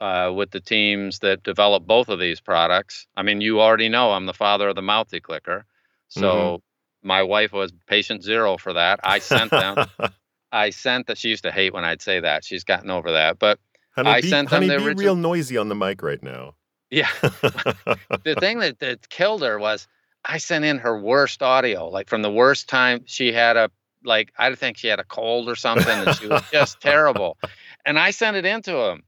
uh, with the teams that develop both of these products. I mean, you already know I'm the father of the Mouth Declicker, so my wife was patient zero for that. I sent them. I sent that. She used to hate when I'd say that. She's gotten over that, but honey, I be, sent them honey, the be original- real noisy on the mic right now. yeah. the thing that, that killed her was I sent in her worst audio, like from the worst time she had a like I think she had a cold or something, and she was just terrible. And I sent it in to him,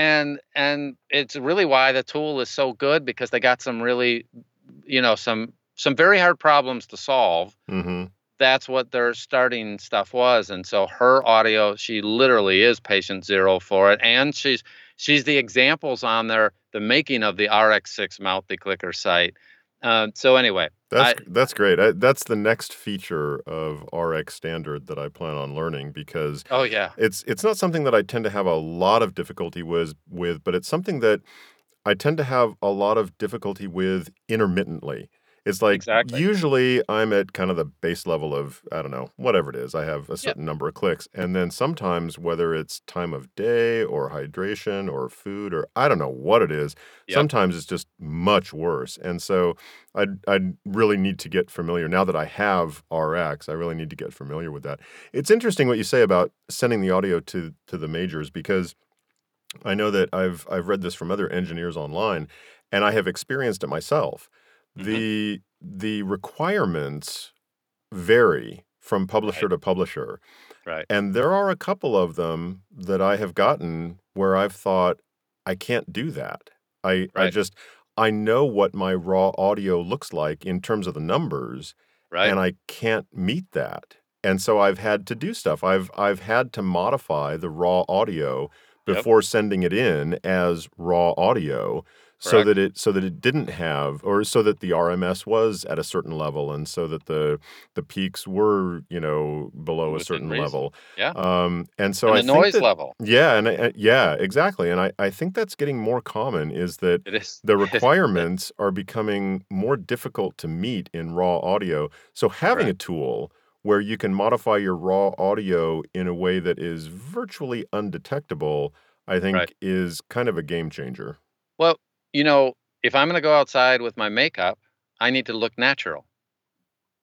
and and it's really why the tool is so good because they got some really, you know, some some very hard problems to solve. hmm That's what their starting stuff was, and so her audio, she literally is patient zero for it, and she's she's the examples on there, the making of the RX6 Mouth Declicker site. Um, so anyway, That's that's great. I, that's the next feature of RX standard that I plan on learning because oh yeah, it's it's not something that I tend to have a lot of difficulty with with, but it's something that I tend to have a lot of difficulty with intermittently. It's like Exactly. usually I'm at kind of the base level of I don't know whatever it is. I have a certain number of clicks, and then sometimes whether it's time of day or hydration or food or I don't know what it is, Yep. sometimes it's just much worse. And so I I really need to get familiar now that I have RX. I really need to get familiar with that. It's interesting what you say about sending the audio to to the majors because I know that I've I've read this from other engineers online and I have experienced it myself. Mhm. The the requirements vary from publisher to publisher. Right. And there are a couple of them that I have gotten where I've thought I can't do that. I I just I know what my raw audio looks like in terms of the numbers right. and I can't meet that. And so I've had to do stuff. I've I've had to modify the raw audio Yep. before sending it in as raw audio so that it so that it didn't have or so that the RMS was at a certain level and so that the the peaks were, you know, below a certain reason. level. Yeah. Um and so and I the noise that, level. yeah, and I- yeah, exactly. And I, I think that's getting more common is that is the requirements are becoming more difficult to meet in raw audio. So having a tool where you can modify your raw audio in a way that is virtually undetectable, I think Right. is kind of a game changer. Well, you know, if I'm going to go outside with my makeup, I need to look natural.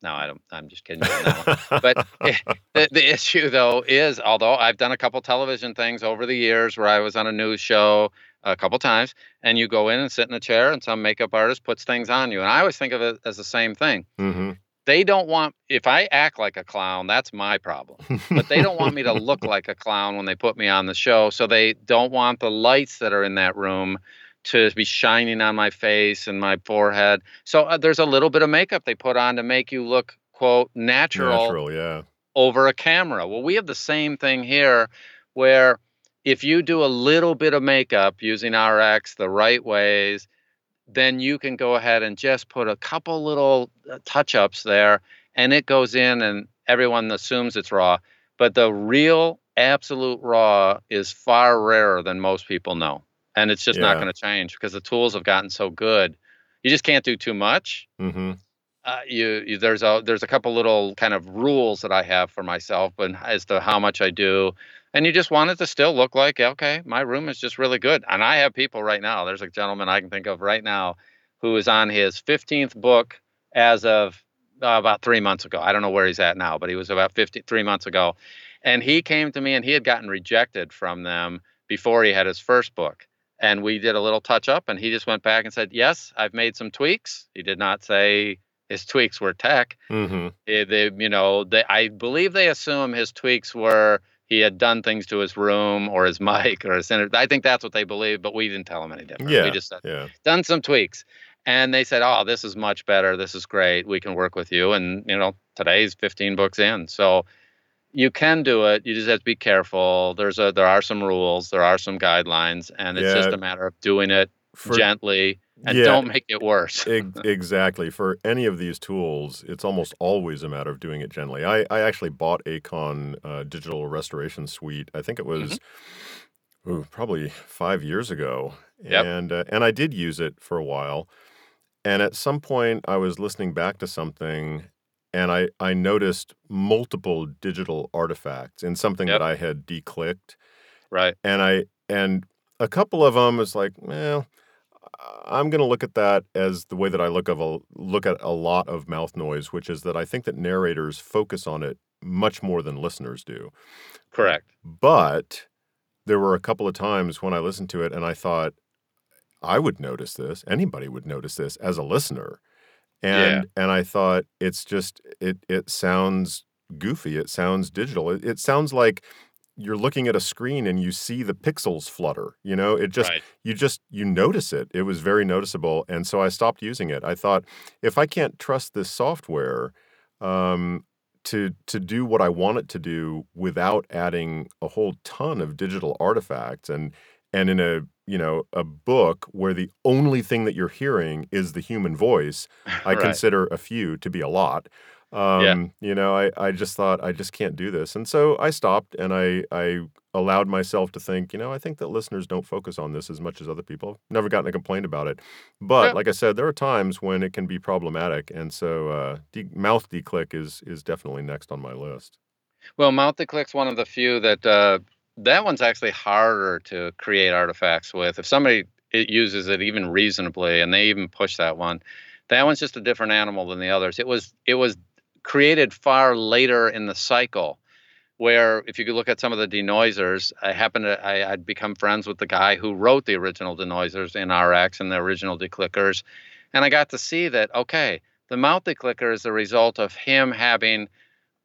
No, I don't. I'm just kidding. but the, the issue though is, although I've done a couple television things over the years where I was on a news show a couple times, and you go in and sit in a chair, and some makeup artist puts things on you, and I always think of it as the same thing. Mm-hmm. They don't want if I act like a clown, that's my problem. but they don't want me to look like a clown when they put me on the show, so they don't want the lights that are in that room to be shining on my face and my forehead. So uh, there's a little bit of makeup they put on to make you look quote natural, Natural, yeah. over a camera. Well, we have the same thing here where if you do a little bit of makeup using RX the right ways, then you can go ahead and just put a couple little uh, touch ups there and it goes in and everyone assumes it's raw. But the real absolute raw is far rarer than most people know and it's just not going to change because the tools have gotten so good. You just can't do too much. Mm-hmm. Uh, you, you there's a there's a couple little kind of rules that I have for myself, but as to how much I do, and you just want it to still look like okay, my room is just really good. And I have people right now. There's a gentleman I can think of right now who is on his 15th book as of uh, about three months ago. I don't know where he's at now, but he was about 50 three months ago, and he came to me and he had gotten rejected from them before he had his first book and we did a little touch up and he just went back and said yes i've made some tweaks. He did not say his tweaks were tech. Mm-hmm. Eh, they, you know they, i believe they assume his tweaks were he had done things to his room or his mic or his inter- i think that's what they believe but we didn't tell him any different. Yeah. we just said Yeah. done some tweaks. And they said oh this is much better. This is great. We can work with you. And you know today's 15 books in. So you can do it you just have to be careful there's a there are some rules there are some guidelines and it's just a matter of doing it For, gently and yeah. don't make it worse exactly. For any of these tools, it's almost always a matter of doing it gently. I, I actually bought Acon uh, Digital Restoration Suite. I think it was ooh, probably five years ago, Yep. and uh, and I did use it for a while. And at some point, I was listening back to something, and I I noticed multiple digital artifacts in something Yep. that I had declicked right and I and a couple of them was like, well, I'm going to look at that as the way that I look of a look at a lot of mouth noise, which is that I think that narrators focus on it much more than listeners do. correct But there were a couple of times when I listened to it and I thought I would notice this, anybody would notice this as a listener. And and I thought it's just it it sounds goofy, it sounds digital. It, it sounds like you're looking at a screen and you see the pixels flutter, you know? It just right you just you notice it. It was very noticeable and so I stopped using it. I thought if I can't trust this software um to to do what I want it to do without adding a whole ton of digital artifacts and and in a you know a book where the only thing that you're hearing is the human voice i right. consider a few to be a lot. Um you know I, I just thought i just can't do this. And so i stopped and i i allowed myself to think you know i think that listeners don't focus on this as much as other people. Never gotten a complaint about it. But Yeah. like i said there are times when it can be problematic and so uh de- mouth declick is is definitely next on my list. Well, mouth declick's one of the few that uh, that one's actually harder to create artifacts with. If somebody it uses it even reasonably, and they even push that one, that one's just a different animal than the others. It was it was created far later in the cycle. Where if you could look at some of the denoisers, I happened to I, I'd become friends with the guy who wrote the original denoisers in RX and the original declickers, and I got to see that okay, the mouth declicker is the result of him having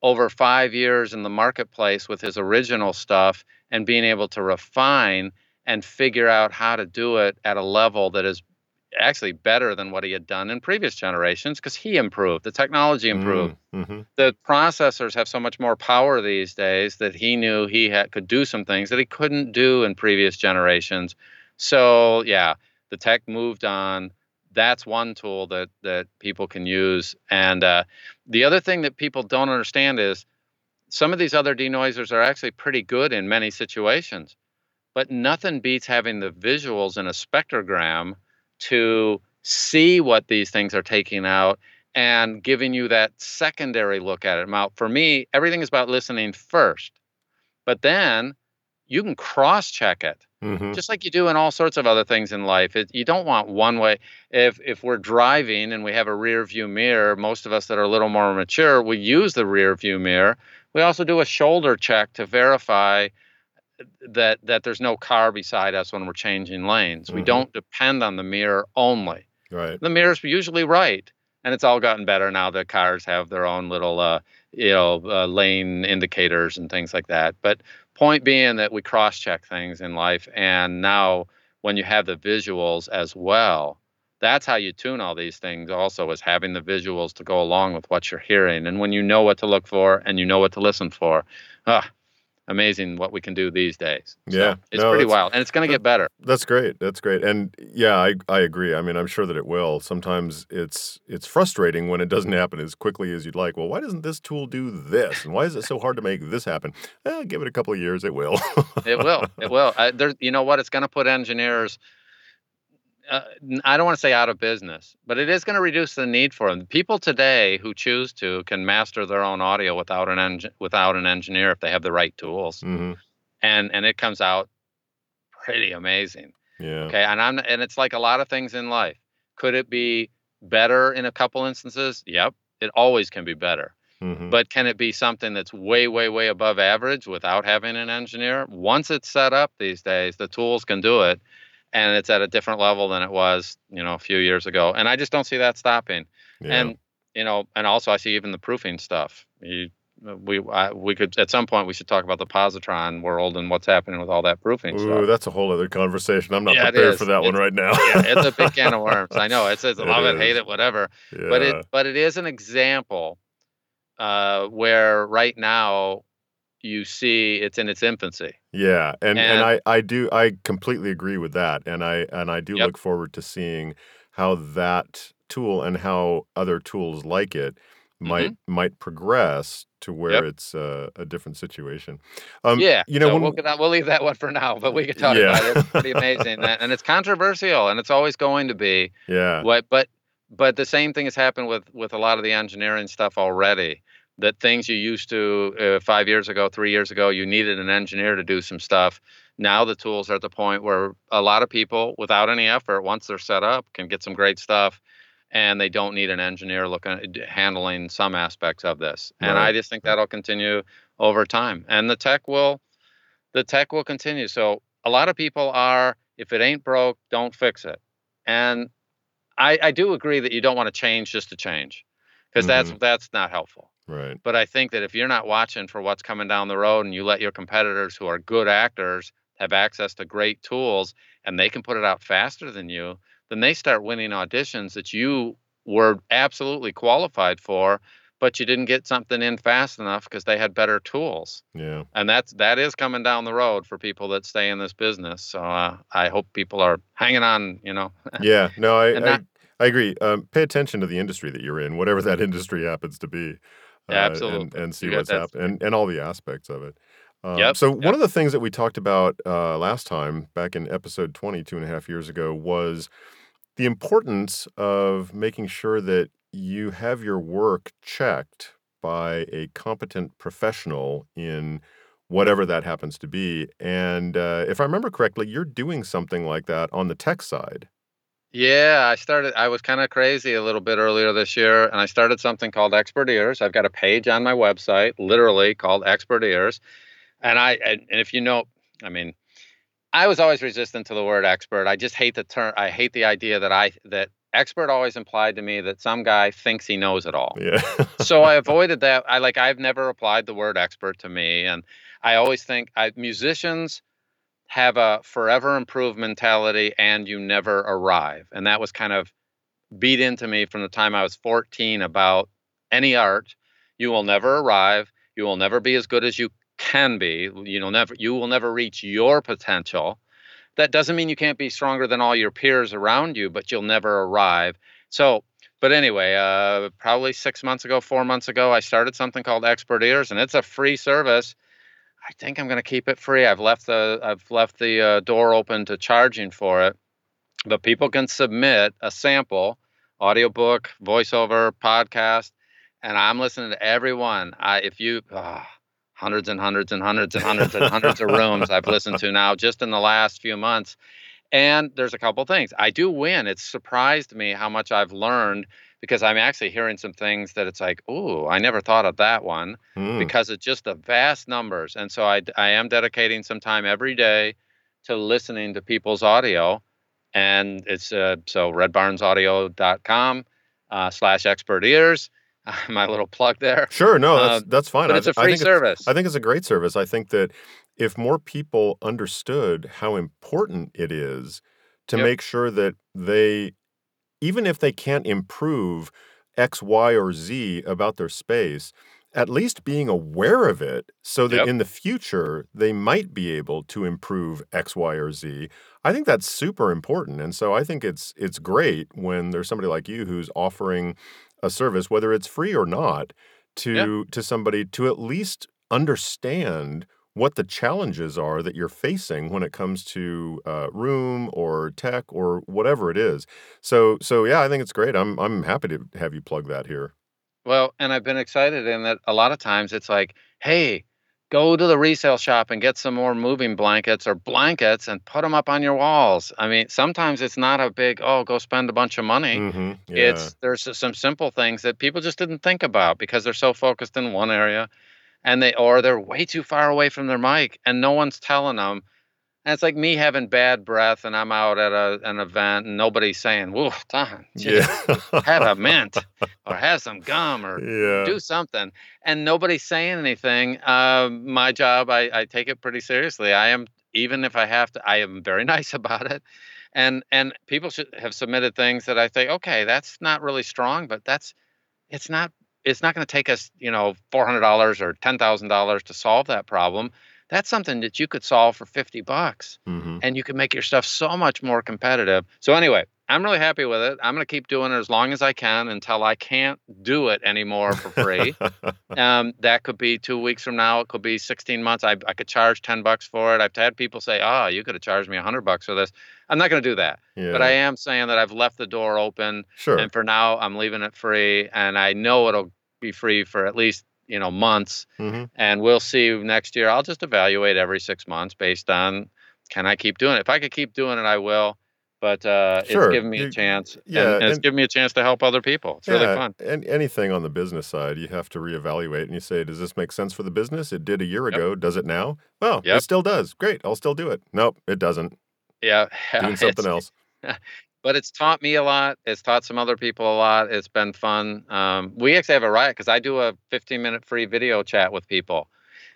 over five years in the marketplace with his original stuff and being able to refine and figure out how to do it at a level that is actually better than what he had done in previous generations because he improved, the technology improved. mm-hmm. The processors have so much more power these days that he knew he had, could do some things that he couldn't do in previous generations. So, yeah, the tech moved on. That's one tool that that people can use. And uh, the other thing that people don't understand is some of these other denoisers are actually pretty good in many situations, but nothing beats having the visuals in a spectrogram to see what these things are taking out and giving you that secondary look at it. Now, for me, everything is about listening first, but then you can cross check it hmm just like you do in all sorts of other things in life. It, you don't want one way. If if we're driving and we have a rear view mirror, most of us that are a little more mature, we use the rear view mirror. We also do a shoulder check to verify that that there's no car beside us when we're changing lanes. We Mhm. don't depend on the mirror only. Right. The mirror's usually right, and it's all gotten better now that cars have their own little uh, you know uh, lane indicators and things like that. But point being that we cross check things in life, and now when you have the visuals as well, that's how you tune all these things. Also, is having the visuals to go along with what you're hearing, and when you know what to look for and you know what to listen for, ah, amazing what we can do these days. So Yeah, it's no, pretty wild, and it's going to get better. That's great. That's great. And yeah, I I agree. I mean, I'm sure that it will. Sometimes it's it's frustrating when it doesn't happen as quickly as you'd like. Well, why doesn't this tool do this? And why is it so hard to make this happen? Eh, give it a couple of years, it will. It will. It will. I, there's, you know what? It's going to put engineers. Uh, I don't want to say out of business, but it is going to reduce the need for them. People today who choose to can master their own audio without an engine, without an engineer if they have the right tools, hmm and and it comes out pretty amazing. Yeah. Okay, and I'm and it's like a lot of things in life. Could it be better in a couple instances? Yep, it always can be better. hmm But can it be something that's way, way, way above average without having an engineer? Once it's set up these days, the tools can do it, and it's at a different level than it was, you know, a few years ago. And I just don't see that stopping. yeah. And you know, and also I see even the proofing stuff. You, we, I, we could at some point we should talk about the Pozotron world and what's happening with all that proofing Ooh, stuff. that's a whole other conversation. I'm not Yeah, prepared for that one right now. yeah, it's a big can of worms. I know. It says It love it, is. hate it, whatever. yeah. but it but it is an example uh, where right now you see it's in its infancy. Yeah, and, and And- I, I do I completely agree with that, and I and I do Yep. look forward to seeing how that tool and how other tools like it might might progress to where Mm-hmm. Yep. it's uh, a different situation. Um, yeah, you know so we'll, get that- we'll leave that one for now, but we can talk Yeah. about it. It's pretty amazing, and and it's controversial, and it's always going to be. yeah What, but but the same thing has happened with with a lot of the engineering stuff already. That things you used to uh, five years ago, three years ago, you needed an engineer to do some stuff. Now the tools are at the point where a lot of people, without any effort, once they're set up, can get some great stuff, and they don't need an engineer looking handling some aspects of this. And I just think that'll continue over time, and the tech will, the tech will continue. So a lot of people are, if it ain't broke, don't fix it, and I, I do agree that you don't want to change just to change, because that's that's not helpful. Right But I think that if you're not watching for what's coming down the road and you let your competitors who are good actors have access to great tools and they can put it out faster than you, then they start winning auditions that you were absolutely qualified for, but you didn't get something in fast enough because they had better tools. yeah And that's that is coming down the road for people that stay in this business. So uh, I hope people are hanging on, you know. yeah no I I, not- I agree. Um, pay attention to the industry that you're in, whatever that industry happens to be. Uh, and, Absolutely. and see You what's happening and, and all the aspects of it. Um, Yep, So one of the things that we talked about uh, last time, back in episode 20, two and a half years ago, was the importance of making sure that you have your work checked by a competent professional in whatever that happens to be. And uh, if I remember correctly, you're doing something like that on the tech side. Yeah, I started. I was kind of crazy a little bit earlier this year, and I started something called Expert Ears. I've got a page on my website, literally called Expert Ears, and I and, and if you know, I mean, I was always resistant to the word expert. I just hate the term. I hate the idea that I that expert always implied to me that some guy thinks he knows it all Yeah. so I avoided that. I like I've never applied the word expert to me, and I always think I, musicians have a forever improve mentality, and you never arrive, and that was kind of beat into me from the time I was 14 about any art. You will never arrive. You will never be as good as you can be. You know, never. You will never reach your potential. That doesn't mean you can't be stronger than all your peers around you, but you'll never arrive. So but anyway, uh, probably six months ago, four months ago, I started something called Expert Ears, and it's a free service. I think I'm going to keep it free. I've left the I've left the uh, door open to charging for it, but people can submit a sample, audiobook, voiceover, podcast, and I'm listening to everyone. I if you. ah, hundreds and hundreds and hundreds and hundreds and hundreds of rooms I've listened to now just in the last few months. And there's a couple things. I do win. It's surprised me how much I've learned because I'm actually hearing some things that it's like, oh, I never thought of that one Mm. because it's just the vast numbers. And so I, I am dedicating some time every day to listening to people's audio. And it's uh, so redbarnsaudio.com uh, slash expert ears. My little plug there. Sure, no, that's Um, that's fine. But it's a I free it's- service. I think it's a great service. I think that if more people understood how important it is to Yep. make sure that they, even if they can't improve X, Y, or Z about their space, at least being aware of it so that Yep. in the future they might be able to improve X, Y, or Z. I think that's super important. And so I think it's it's great when there's somebody like you who's offering a service, whether it's free or not, to to somebody to at least understand what the challenges are that you're facing when it comes to uh, room or tech or whatever it is. So so yeah, I think it's great. I'm I'm happy to have you plug that here. Well, and I've been excited in that a lot of times it's like, hey, go to the resale shop and get some more moving blankets or blankets and put them up on your walls. I mean, sometimes it's not a big, oh, go spend a bunch of money. hmm Yeah. It's there's some simple things that people just didn't think about because they're so focused in one area and they or they're way too far away from their mic and no one's telling them. And it's like me having bad breath and I'm out at a, an event and nobody's saying, "Whoa, Don, yeah. have a mint or have some gum or yeah. do something and nobody's saying anything um, my job I, I take it pretty seriously i am even if i have to i am very nice about it and and people should have submitted things that i think okay that's not really strong but that's it's not it's not going to take us you know $400 or $10000 to solve that problem that's something that you could solve for 50 bucks hmm and you can make your stuff so much more competitive. So anyway, I'm really happy with it. I'm going to keep doing it as long as I can until I can't do it anymore for free. um, that could be two weeks from now. It could be 16 months. I, I could charge 10 bucks for it. I've had people say, "Oh, you could have charged me 100 bucks for this." I'm not going to do that, yeah. but I am saying that I've left the door open, sure. and for now, I'm leaving it free, and I know it'll be free for at least you know months hmm and we'll see next year. I'll just evaluate every six months based on can I keep doing it. If I could keep doing it, I will. But uh, Sure. it's giving me You- a chance, and- yeah, and, it's and- giving me a chance to help other people. It's really Yeah, fun. And anything on the business side, you have to reevaluate and you say, does this make sense for the business? It did a year Yep. ago. Does it now? Well, Yep. it still does. Great. I'll still do it. Nope, it doesn't. Yeah, Doing something else. But it's taught me a lot. It's taught some other people a lot. It's been fun. Um, we actually have a riot because I do a 15 minute free video chat with people.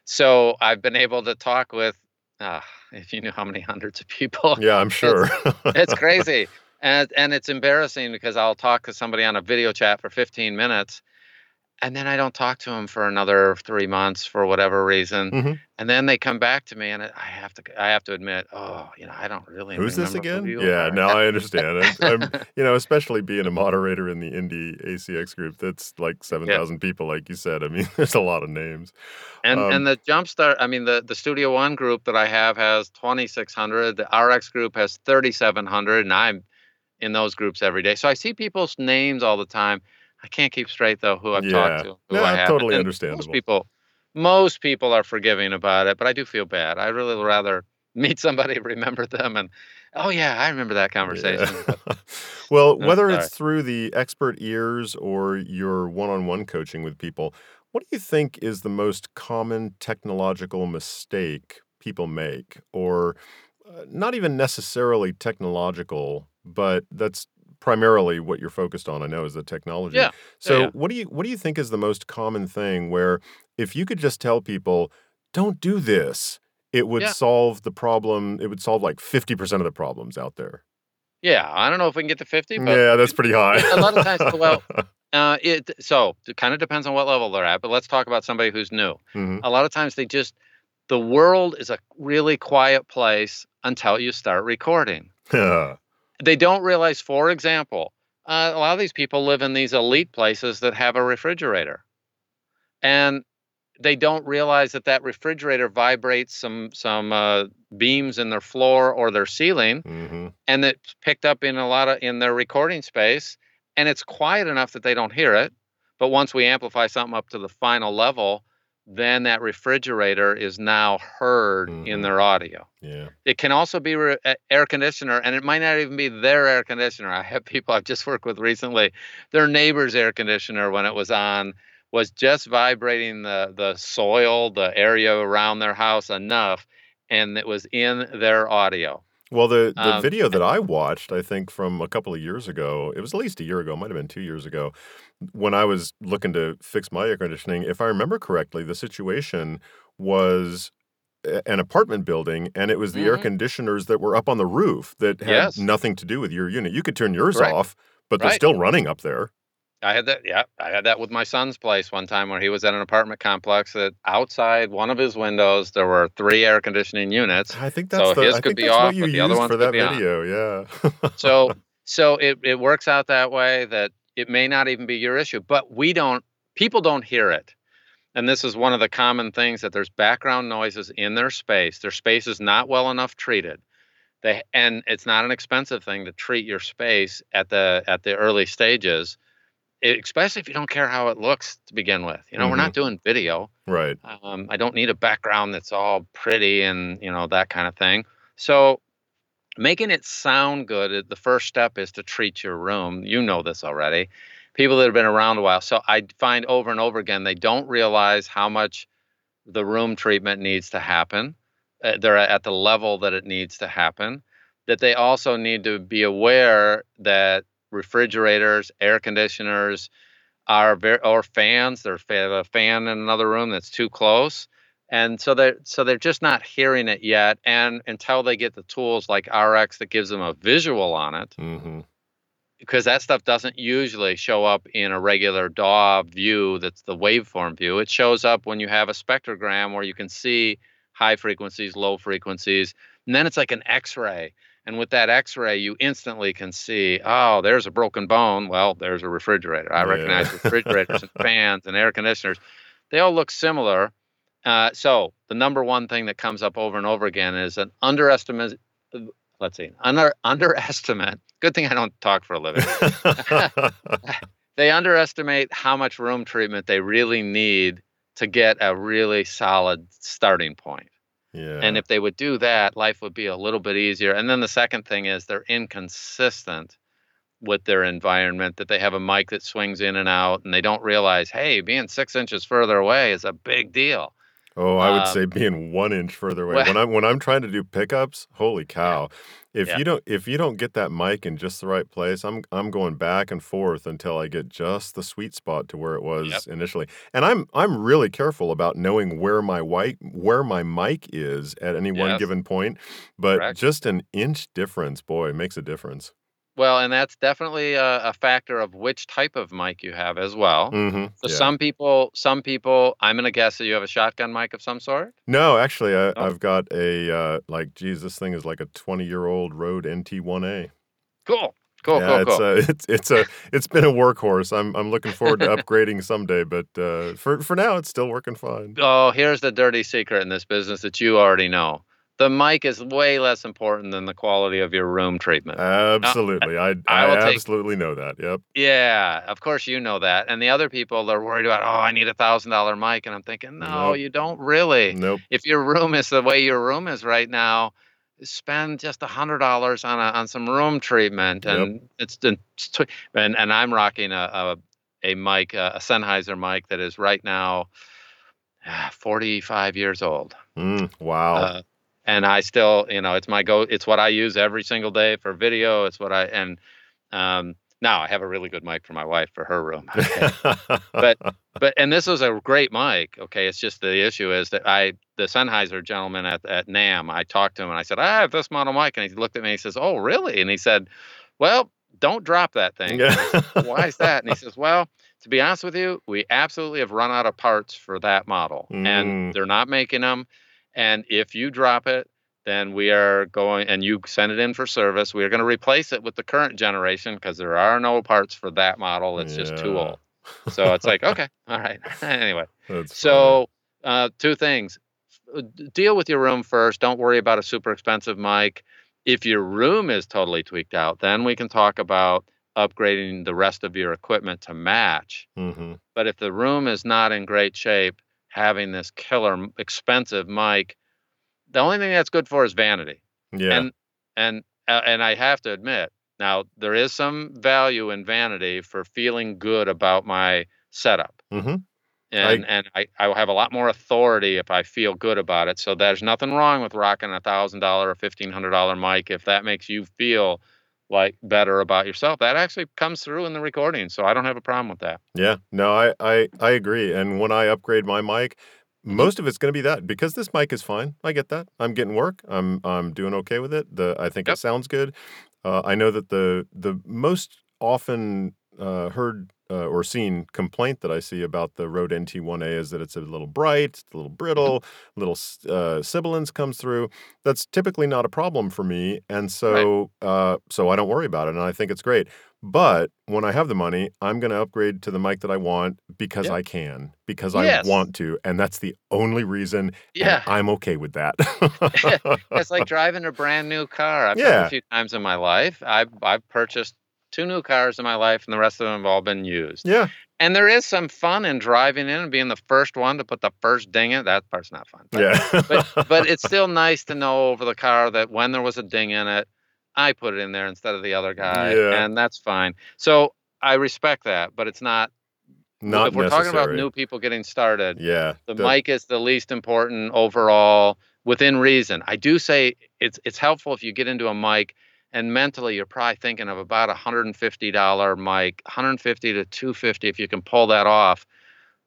So I've been able to talk with, uh, if you knew how many hundreds of people, Yeah, I'm sure. it's crazy and and it's embarrassing because i'll talk to somebody on a video chat for 15 minutes and then i don't talk to them for another three months for whatever reason Mhm. and then they come back to me and i have to i have to admit oh you know i don't really Who's this again? who Yeah, are." now I understand. I'm, I'm, you know, especially being a moderator in the indie ACX group, that's like 7,000 people, like you said. I mean, there's a lot of names. and um, and the jumpstart i mean the the studio one group that i have has 2600 the rx group has 3700 and i'm in those groups every day so i see people's names all the time i can't keep straight though who i've Yeah. talked to who No, i have totally And understandable. most people most people are forgiving about it but i do feel bad i really would rather meet somebody remember them and oh yeah i remember that conversation Yeah. well, No, whether sorry. it's through the expert ears or your one on one coaching with people, what do you think is the most common technological mistake people make? Or uh, not even necessarily technological, but that's primarily what you're focused on, I know, is the technology. Yeah. So yeah. what do you what do you think is the most common thing where if you could just tell people, don't do this, it would Yeah. solve the problem, it would solve like 50% of the problems out there. yeah i don't know if we can get to 50 but yeah, that's pretty high. a lot of times, well, Uh, it so it kind of depends on what level they're at, but let's talk about somebody who's new. Mhm. A lot of times they just the world is a really quiet place until you start recording. They don't realize, for example, uh, a lot of these people live in these elite places that have a refrigerator, and they don't realize that that refrigerator vibrates some some uh, beams in their floor or their ceiling, Mhm. and it's picked up in a lot of in their recording space and it's quiet enough that they don't hear it but once we amplify something up to the final level then that refrigerator is now heard Mhm. in their audio. Yeah. It can also be re- air conditioner, and it might not even be their air conditioner. I have people I've just worked with recently. Their neighbor's air conditioner, when it was on, was just vibrating the the soil, the area around their house enough, and it was in their audio. Well, the the Um, video that I watched, I think from a couple of years ago, it was at least a year ago, might have been 2 years ago, when I was looking to fix my air conditioning, if I remember correctly, the situation was an apartment building, and it was the air Mhm. conditioners that were up on the roof that had Yes. nothing to do with your unit. You could turn yours Right. off, but they're still running up there. I had that. Yeah, I had that with my son's place one time where he was at an apartment complex that outside one of his windows there were three air conditioning units. I think So that's the his I could think be off, but the other one for could that be on. video, yeah. So so it it works out that way that it may not even be your issue, but we don't people don't hear it. And this is one of the common things that there's background noises in their space. Their space is not well enough treated. They and it's not an expensive thing to treat your space at the at the early stages, especially if you don't care how it looks to begin with. You know, we're not doing video. Right. Um, I don't need a background that's all pretty and you know that kind of thing. So making it sound good, the first step is to treat your room. You know this already. People that have been around a while. So I find over and over again they don't realize how much the room treatment needs to happen. Uh, they're at the level that it needs to happen. That they also need to be aware that refrigerators, air conditioners, are very or fans. There's a fan in another room that's too close, and so they so they're just not hearing it yet. And until they get the tools like RX that gives them a visual on it, Mhm. because that stuff doesn't usually show up in a regular DAW view. That's the waveform view. It shows up when you have a spectrogram where you can see high frequencies, low frequencies, and then it's like an X-ray. And with that X-ray, you instantly can see, oh, there's a broken bone. Well, there's a refrigerator. I Yeah. recognize refrigerators and fans and air conditioners. They all look similar. Uh, so the number one thing that comes up over and over again is an underestimate. Let's see, under underestimate. Good thing I don't talk for a living. they underestimate how much room treatment they really need to get a really solid starting point. And if they would do that, life would be a little bit easier. And then the second thing is they're inconsistent with their environment, that they have a mic that swings in and out, and they don't realize, hey, being six inches further away is a big deal. Oh, I would Um, say being one inch further away. well- when I'm when I'm trying to do pickups, holy cow! If Yeah. you don't if you don't get that mic in just the right place, I'm I'm going back and forth until I get just the sweet spot to where it was Yep. initially. And I'm I'm really careful about knowing where my white where my mic is at any one given point. But Correct. just an inch difference, boy, makes a difference. Well, and that's definitely a, a factor of which type of mic you have as well. Mm-hmm. So some people, some people, I'm gonna guess that you have a shotgun mic of some sort. No, actually, I, Oh. I've got a uh, like, geez, this thing is like a 20 year old Rode NT1A. Cool, cool, yeah, cool, it's cool. a it's it's a it's been a workhorse. I'm I'm looking forward to upgrading someday, but uh, for for now, it's still working fine. Oh, here's the dirty secret in this business that you already know. The mic is way less important than the quality of your room treatment. Absolutely, I I I, will take- absolutely know that. Yep. yeah, of course you know that. And the other people they're worried about, oh, I need a thousand dollar mic. And I'm thinking, no, Nope. you don't really. Nope. If your room is the way your room is right now, spend just a hundred dollars on a, on some room treatment. Yep. And it's, it's tw- and, and I'm rocking a, a, a mic, a, a Sennheiser mic that is right now ah, 45 years old. Mm, wow. Uh, and I still, you know, it's my go. It's what I use every single day for video. It's what I and um, now I have a really good mic for my wife for her room. but- but and this was a great mic. Okay, it's just the issue is that I the Sennheiser gentleman at at NAMM. I talked to him and I said I have this model mic, and he looked at me and he says, "Oh, really?" And he said, "Well, don't drop that thing." Said, Why is that? And he says, Well, to be honest with you, we absolutely have run out of parts for that model, Mm. and they're not making them. And if you drop it, then we are going and you send it in for service. We are going to replace it with the current generation because there are no parts for that model. It's just too old. So it's like, okay, all right. anyway, That's so uh, two things: deal with your room first. Don't worry about a super expensive mic. If your room is totally tweaked out, then we can talk about upgrading the rest of your equipment to match. hmm But if the room is not in great shape, having this killer expensive mic. The only thing that's good for is vanity. Yeah. And and uh, and I have to admit, now there is some value in vanity for feeling good about my setup. Mm-hmm. And and I, I will have a lot more authority if I feel good about it. So there's nothing wrong with rocking a thousand dollar or fifteen hundred dollar mic if that makes you feel like better about yourself. That actually comes through in the recording. So I don't have a problem with that. Yeah. No, I, I I agree. And when I upgrade my mic, Mm-hmm. most of it's going to be that because this mic is fine. I get that. I'm getting work. I'm I'm doing okay with it. The I think Yep. it sounds good. Uh, I know that the the most often uh, heard uh, or seen complaint that I see about the Rode NT1A is that it's a little bright, it's a little brittle, little uh, sibilance comes through. That's typically not a problem for me, and so uh, so I don't worry about it, and I think it's great. But when I have the money, I'm going to upgrade to the mic that I want because Yep. I can, because Yes. I want to, and that's the only reason. Yeah. I'm okay with that. it's like driving a brand new car. I've done Yeah. it a few times in my life. I've I've purchased two new cars in my life, and the rest of them have all been used. yeah, And there is some fun in driving in and being the first one to put the first ding in. That part's not fun. But, yeah, but but it's still nice to know over the car that when there was a ding in it, I put it in there instead of the other guy, Yeah. and that's fine. So I respect that, but it's not. not if we're necessary. talking about new people getting started, yeah, the that- mic is the least important overall within reason. I do say it's it's helpful if you get into a mic and mentally you're probably thinking of about a $150 mic, 150 to 250 if you can pull that off.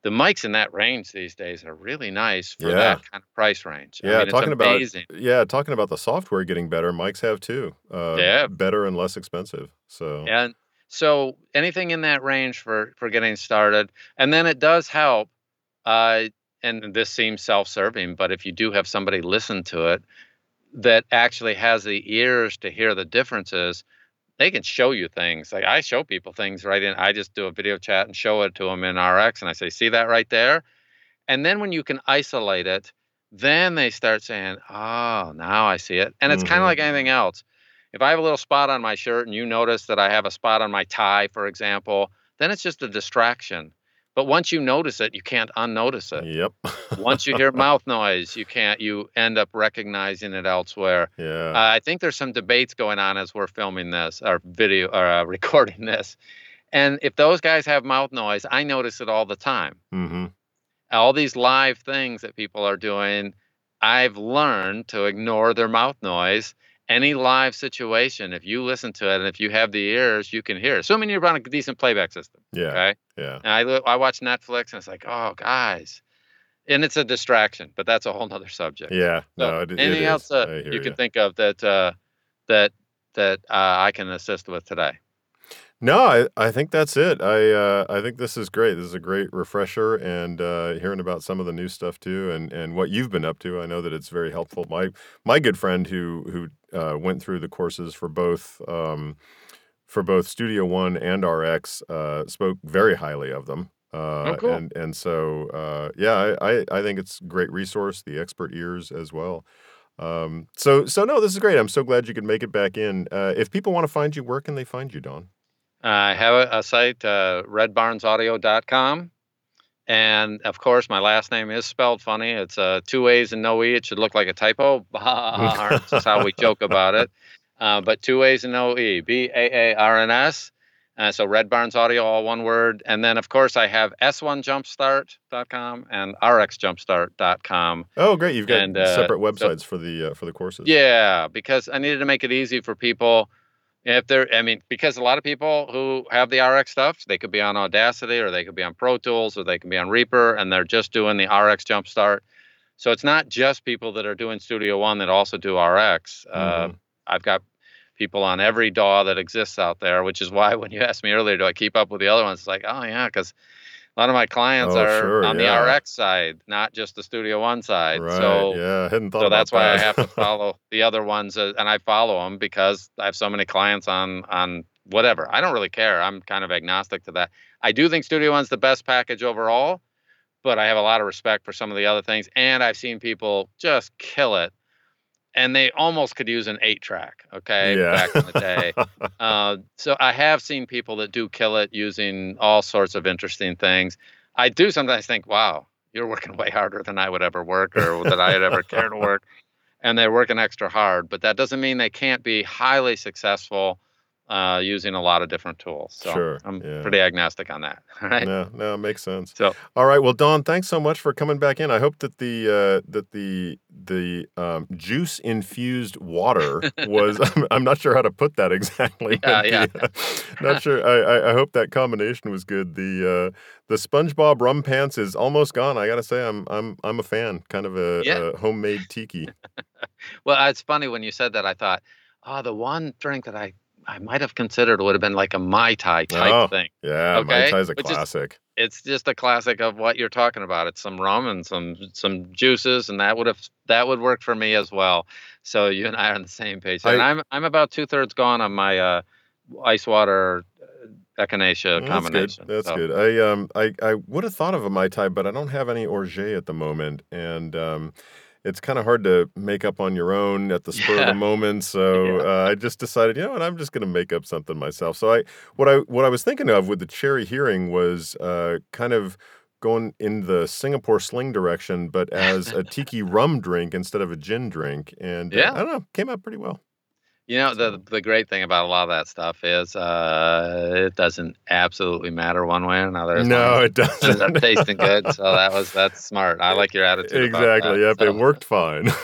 The mics in that range these days are really nice for Yeah. that kind of price range. I Yeah, mean, it's talking about- Yeah, talking about the software getting better, mics have too. Uh, Yeah. better and less expensive. So And so anything in that range for for getting started, and then it does help. Uh, and this seems self-serving, but if you do have somebody listen to it that actually has the ears to hear the differences, they can show you things. Like I show people things right in. I just do a video chat and show it to them in RX, and I say, "See that right there?" And then when you can isolate it, then they start saying, "Oh, now I see it." And it's kind Mhm. of like anything else. If I have a little spot on my shirt and you notice that I have a spot on my tie, for example, then it's just a distraction. But once you notice it, you can't unnotice it. Yep. Once you hear mouth noise, you can't. You end up recognizing it elsewhere. yeah. Uh, I think there's some debates going on as we're filming this or video or uh, recording this. And if those guys have mouth noise, I notice it all the time. mm-hmm. All these live things that people are doing, I've learned to ignore their mouth noise. Any live situation, if you listen to it and if you have the ears, you can hear. Assuming you're on a decent playback system. Yeah. Okay. Yeah. And I I watch Netflix and it's like, oh guys, and it's a distraction, but that's a whole nother subject. Yeah. So No, it, it anything is. else that I you can think of that uh, that that uh, I can assist with today? No, I, I think that's it. I uh, I think this is great. This is a great refresher, and uh, hearing about some of the new stuff too, and, and what you've been up to. I know that it's very helpful. My my good friend who who uh, went through the courses for both um, for both Studio One and RX uh, spoke very highly of them. Uh, Oh, cool. And and so uh, yeah, I, I I think it's a great resource. The expert ears as well. Um, so so no, this is great. I'm so glad you could make it back in. Uh, if people want to find you, where can they find you, Don? I have a, a site, uh, redbaarnsaudio.com. And of course, my last name is spelled funny. It's uh, two A's and no E. It should look like a typo. Is how we joke about it. Uh, but two A's and no E. B A A R N S. Uh, so Red Baarns Audio, all one word. And then, of course, I have s1jumpstart.com and rxjumpstart.com. Oh, great! You've got And, uh, separate so- websites for the uh, for the courses. Yeah, because I needed to make it easy for people. If they're, I mean, because a lot of people who have the RX stuff, they could be on Audacity or they could be on Pro Tools or they can be on Reaper and they're just doing the RX Jumpstart. So it's not just people that are doing Studio One that also do RX. Uh, Mhm. I've got people on every DAW that exists out there, which is why when you asked me earlier, do I keep up with the other ones? It's like, oh yeah, because a lot of my clients Oh, are sure, on yeah. the RX side, not just the Studio One side. Right. So yeah, hadn't thought so that's why I have to follow the other ones, uh, and I follow them because I have so many clients on on whatever. I don't really care. I'm kind of agnostic to that. I do think Studio One's the best package overall, but I have a lot of respect for some of the other things, and I've seen people just kill it, and they almost could use an eight track. Okay, yeah. back in the day. Uh, so I have seen people that do kill it using all sorts of interesting things. I do sometimes think, wow, you're working way harder than I would ever work or that I'd ever care to work. And they're working extra hard, but that doesn't mean they can't be highly successful uh, using a lot of different tools. So Sure, I'm yeah. pretty agnostic on that. All right. No, no, it makes sense. So All right. Well, Don, thanks so much for coming back in. I hope that the uh, that the the um, juice infused water was. I'm, I'm not sure how to put that exactly. Yeah, yeah. the, uh, not sure. I, I, I hope that combination was good. The uh, the SpongeBob RumPants is almost gone. I gotta say, I'm I'm I'm a fan. Kind of a, Yeah. a homemade tiki. Well, it's funny when you said that. I thought, oh, the one drink that I I might have considered it would have been like a mai tai type Oh. thing. Yeah, Mai Okay, Tai's a which is- classic. It's just a classic of what you're talking about. It's some rum and some some juices, and that would have that would work for me as well. So you and I are on the same page. And I- I'm I'm about two thirds gone on my uh, ice water uh, echinacea Well, combination. That's So, good. That's good. I um I, I would have thought of a mai tai, but I don't have any orgeat at the moment, and um, it's kind of hard to make up on your own at the spur of the moment. So Yeah. uh, I just decided, you know what, I'm just going to make up something myself. So I what I what I was thinking of with the Cherry Heering was uh, kind of going in the Singapore sling direction, but as a tiki rum drink instead of a gin drink, and uh, Yeah. I don't know, came out pretty well. You know, the the great thing about a lot of that stuff is uh, it doesn't absolutely matter one way or another. long No, it doesn't. up tasting good. So that was that's smart. I like your attitude. about Exactly. that. Yep. So, It worked fine.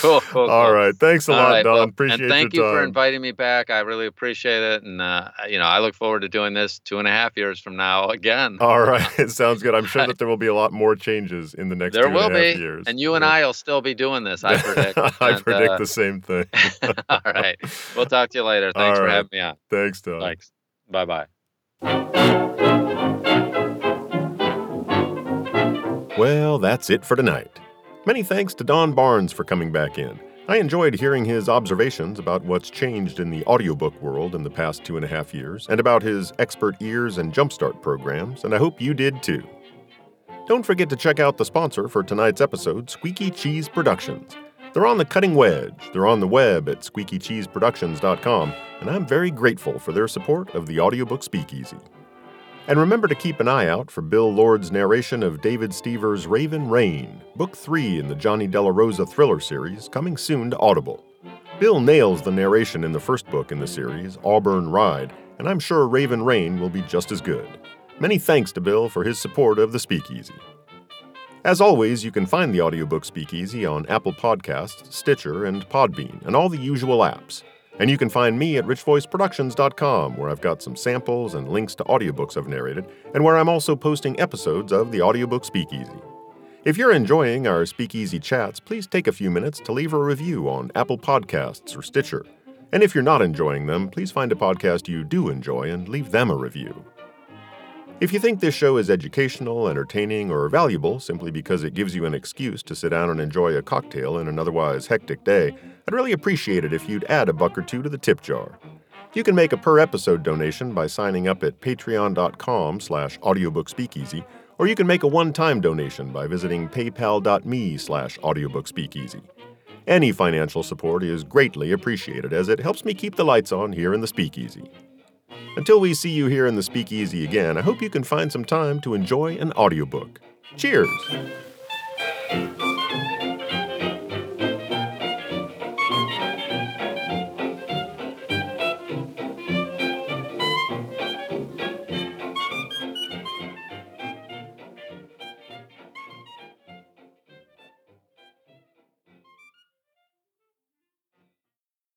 Cool. Cool. Cool. right. Thanks a All lot, right, Don. well, Appreciate and thank you for inviting me back. I really appreciate it, and uh, you know, I look forward to doing this two and a half years from now again. All right. It sounds good. I'm sure that there will be a lot more changes in the next there two and a will be, years. and you and Yeah. I will still be doing this. I predict. I And, predict uh, the same thing. all right, we'll talk to you later. Thanks All for right. having me on. Thanks, Don. Thanks. Bye bye. Well, that's it for tonight. Many thanks to Don Baarns for coming back in. I enjoyed hearing his observations about what's changed in the audiobook world in the past two and a half years, and about his expert ears and jumpstart programs, and I hope you did too. Don't forget to check out the sponsor for tonight's episode, Squeaky Cheese Productions. They're on the cutting wedge. They're on the web at squeakycheeseproductions.com, and I'm very grateful for their support of the audiobook Speakeasy. And remember to keep an eye out for Bill Lord's narration of David Stever's Raven Rain, Book 3 in the Johnny Della Rosa thriller series, coming soon to Audible. Bill nails the narration in the first book in the series, Auburn Ride, and I'm sure Raven Rain will be just as good. Many thanks to Bill for his support of the Speakeasy. As always, you can find the audiobook Speakeasy on Apple Podcasts, Stitcher, and Podbean, and all the usual apps. And you can find me at richvoiceproductions.com, where I've got some samples and links to audiobooks I've narrated, and where I'm also posting episodes of the audiobook Speakeasy. If you're enjoying our Speakeasy chats, please take a few minutes to leave a review on Apple Podcasts or Stitcher. And if you're not enjoying them, please find a podcast you do enjoy and leave them a review. If you think this show is educational, entertaining, or valuable simply because it gives you an excuse to sit down and enjoy a cocktail in an otherwise hectic day, I'd really appreciate it if you'd add a buck or two to the tip jar. You can make a per episode donation by signing up at patreon.com slash audiobookspeakeasy, or you can make a one-time donation by visiting paypal.me slash audiobookspeakeasy. Any financial support is greatly appreciated as it helps me keep the lights on here in the speakeasy. Until we see you here in the speakeasy again, I hope you can find some time to enjoy an audiobook. Cheers!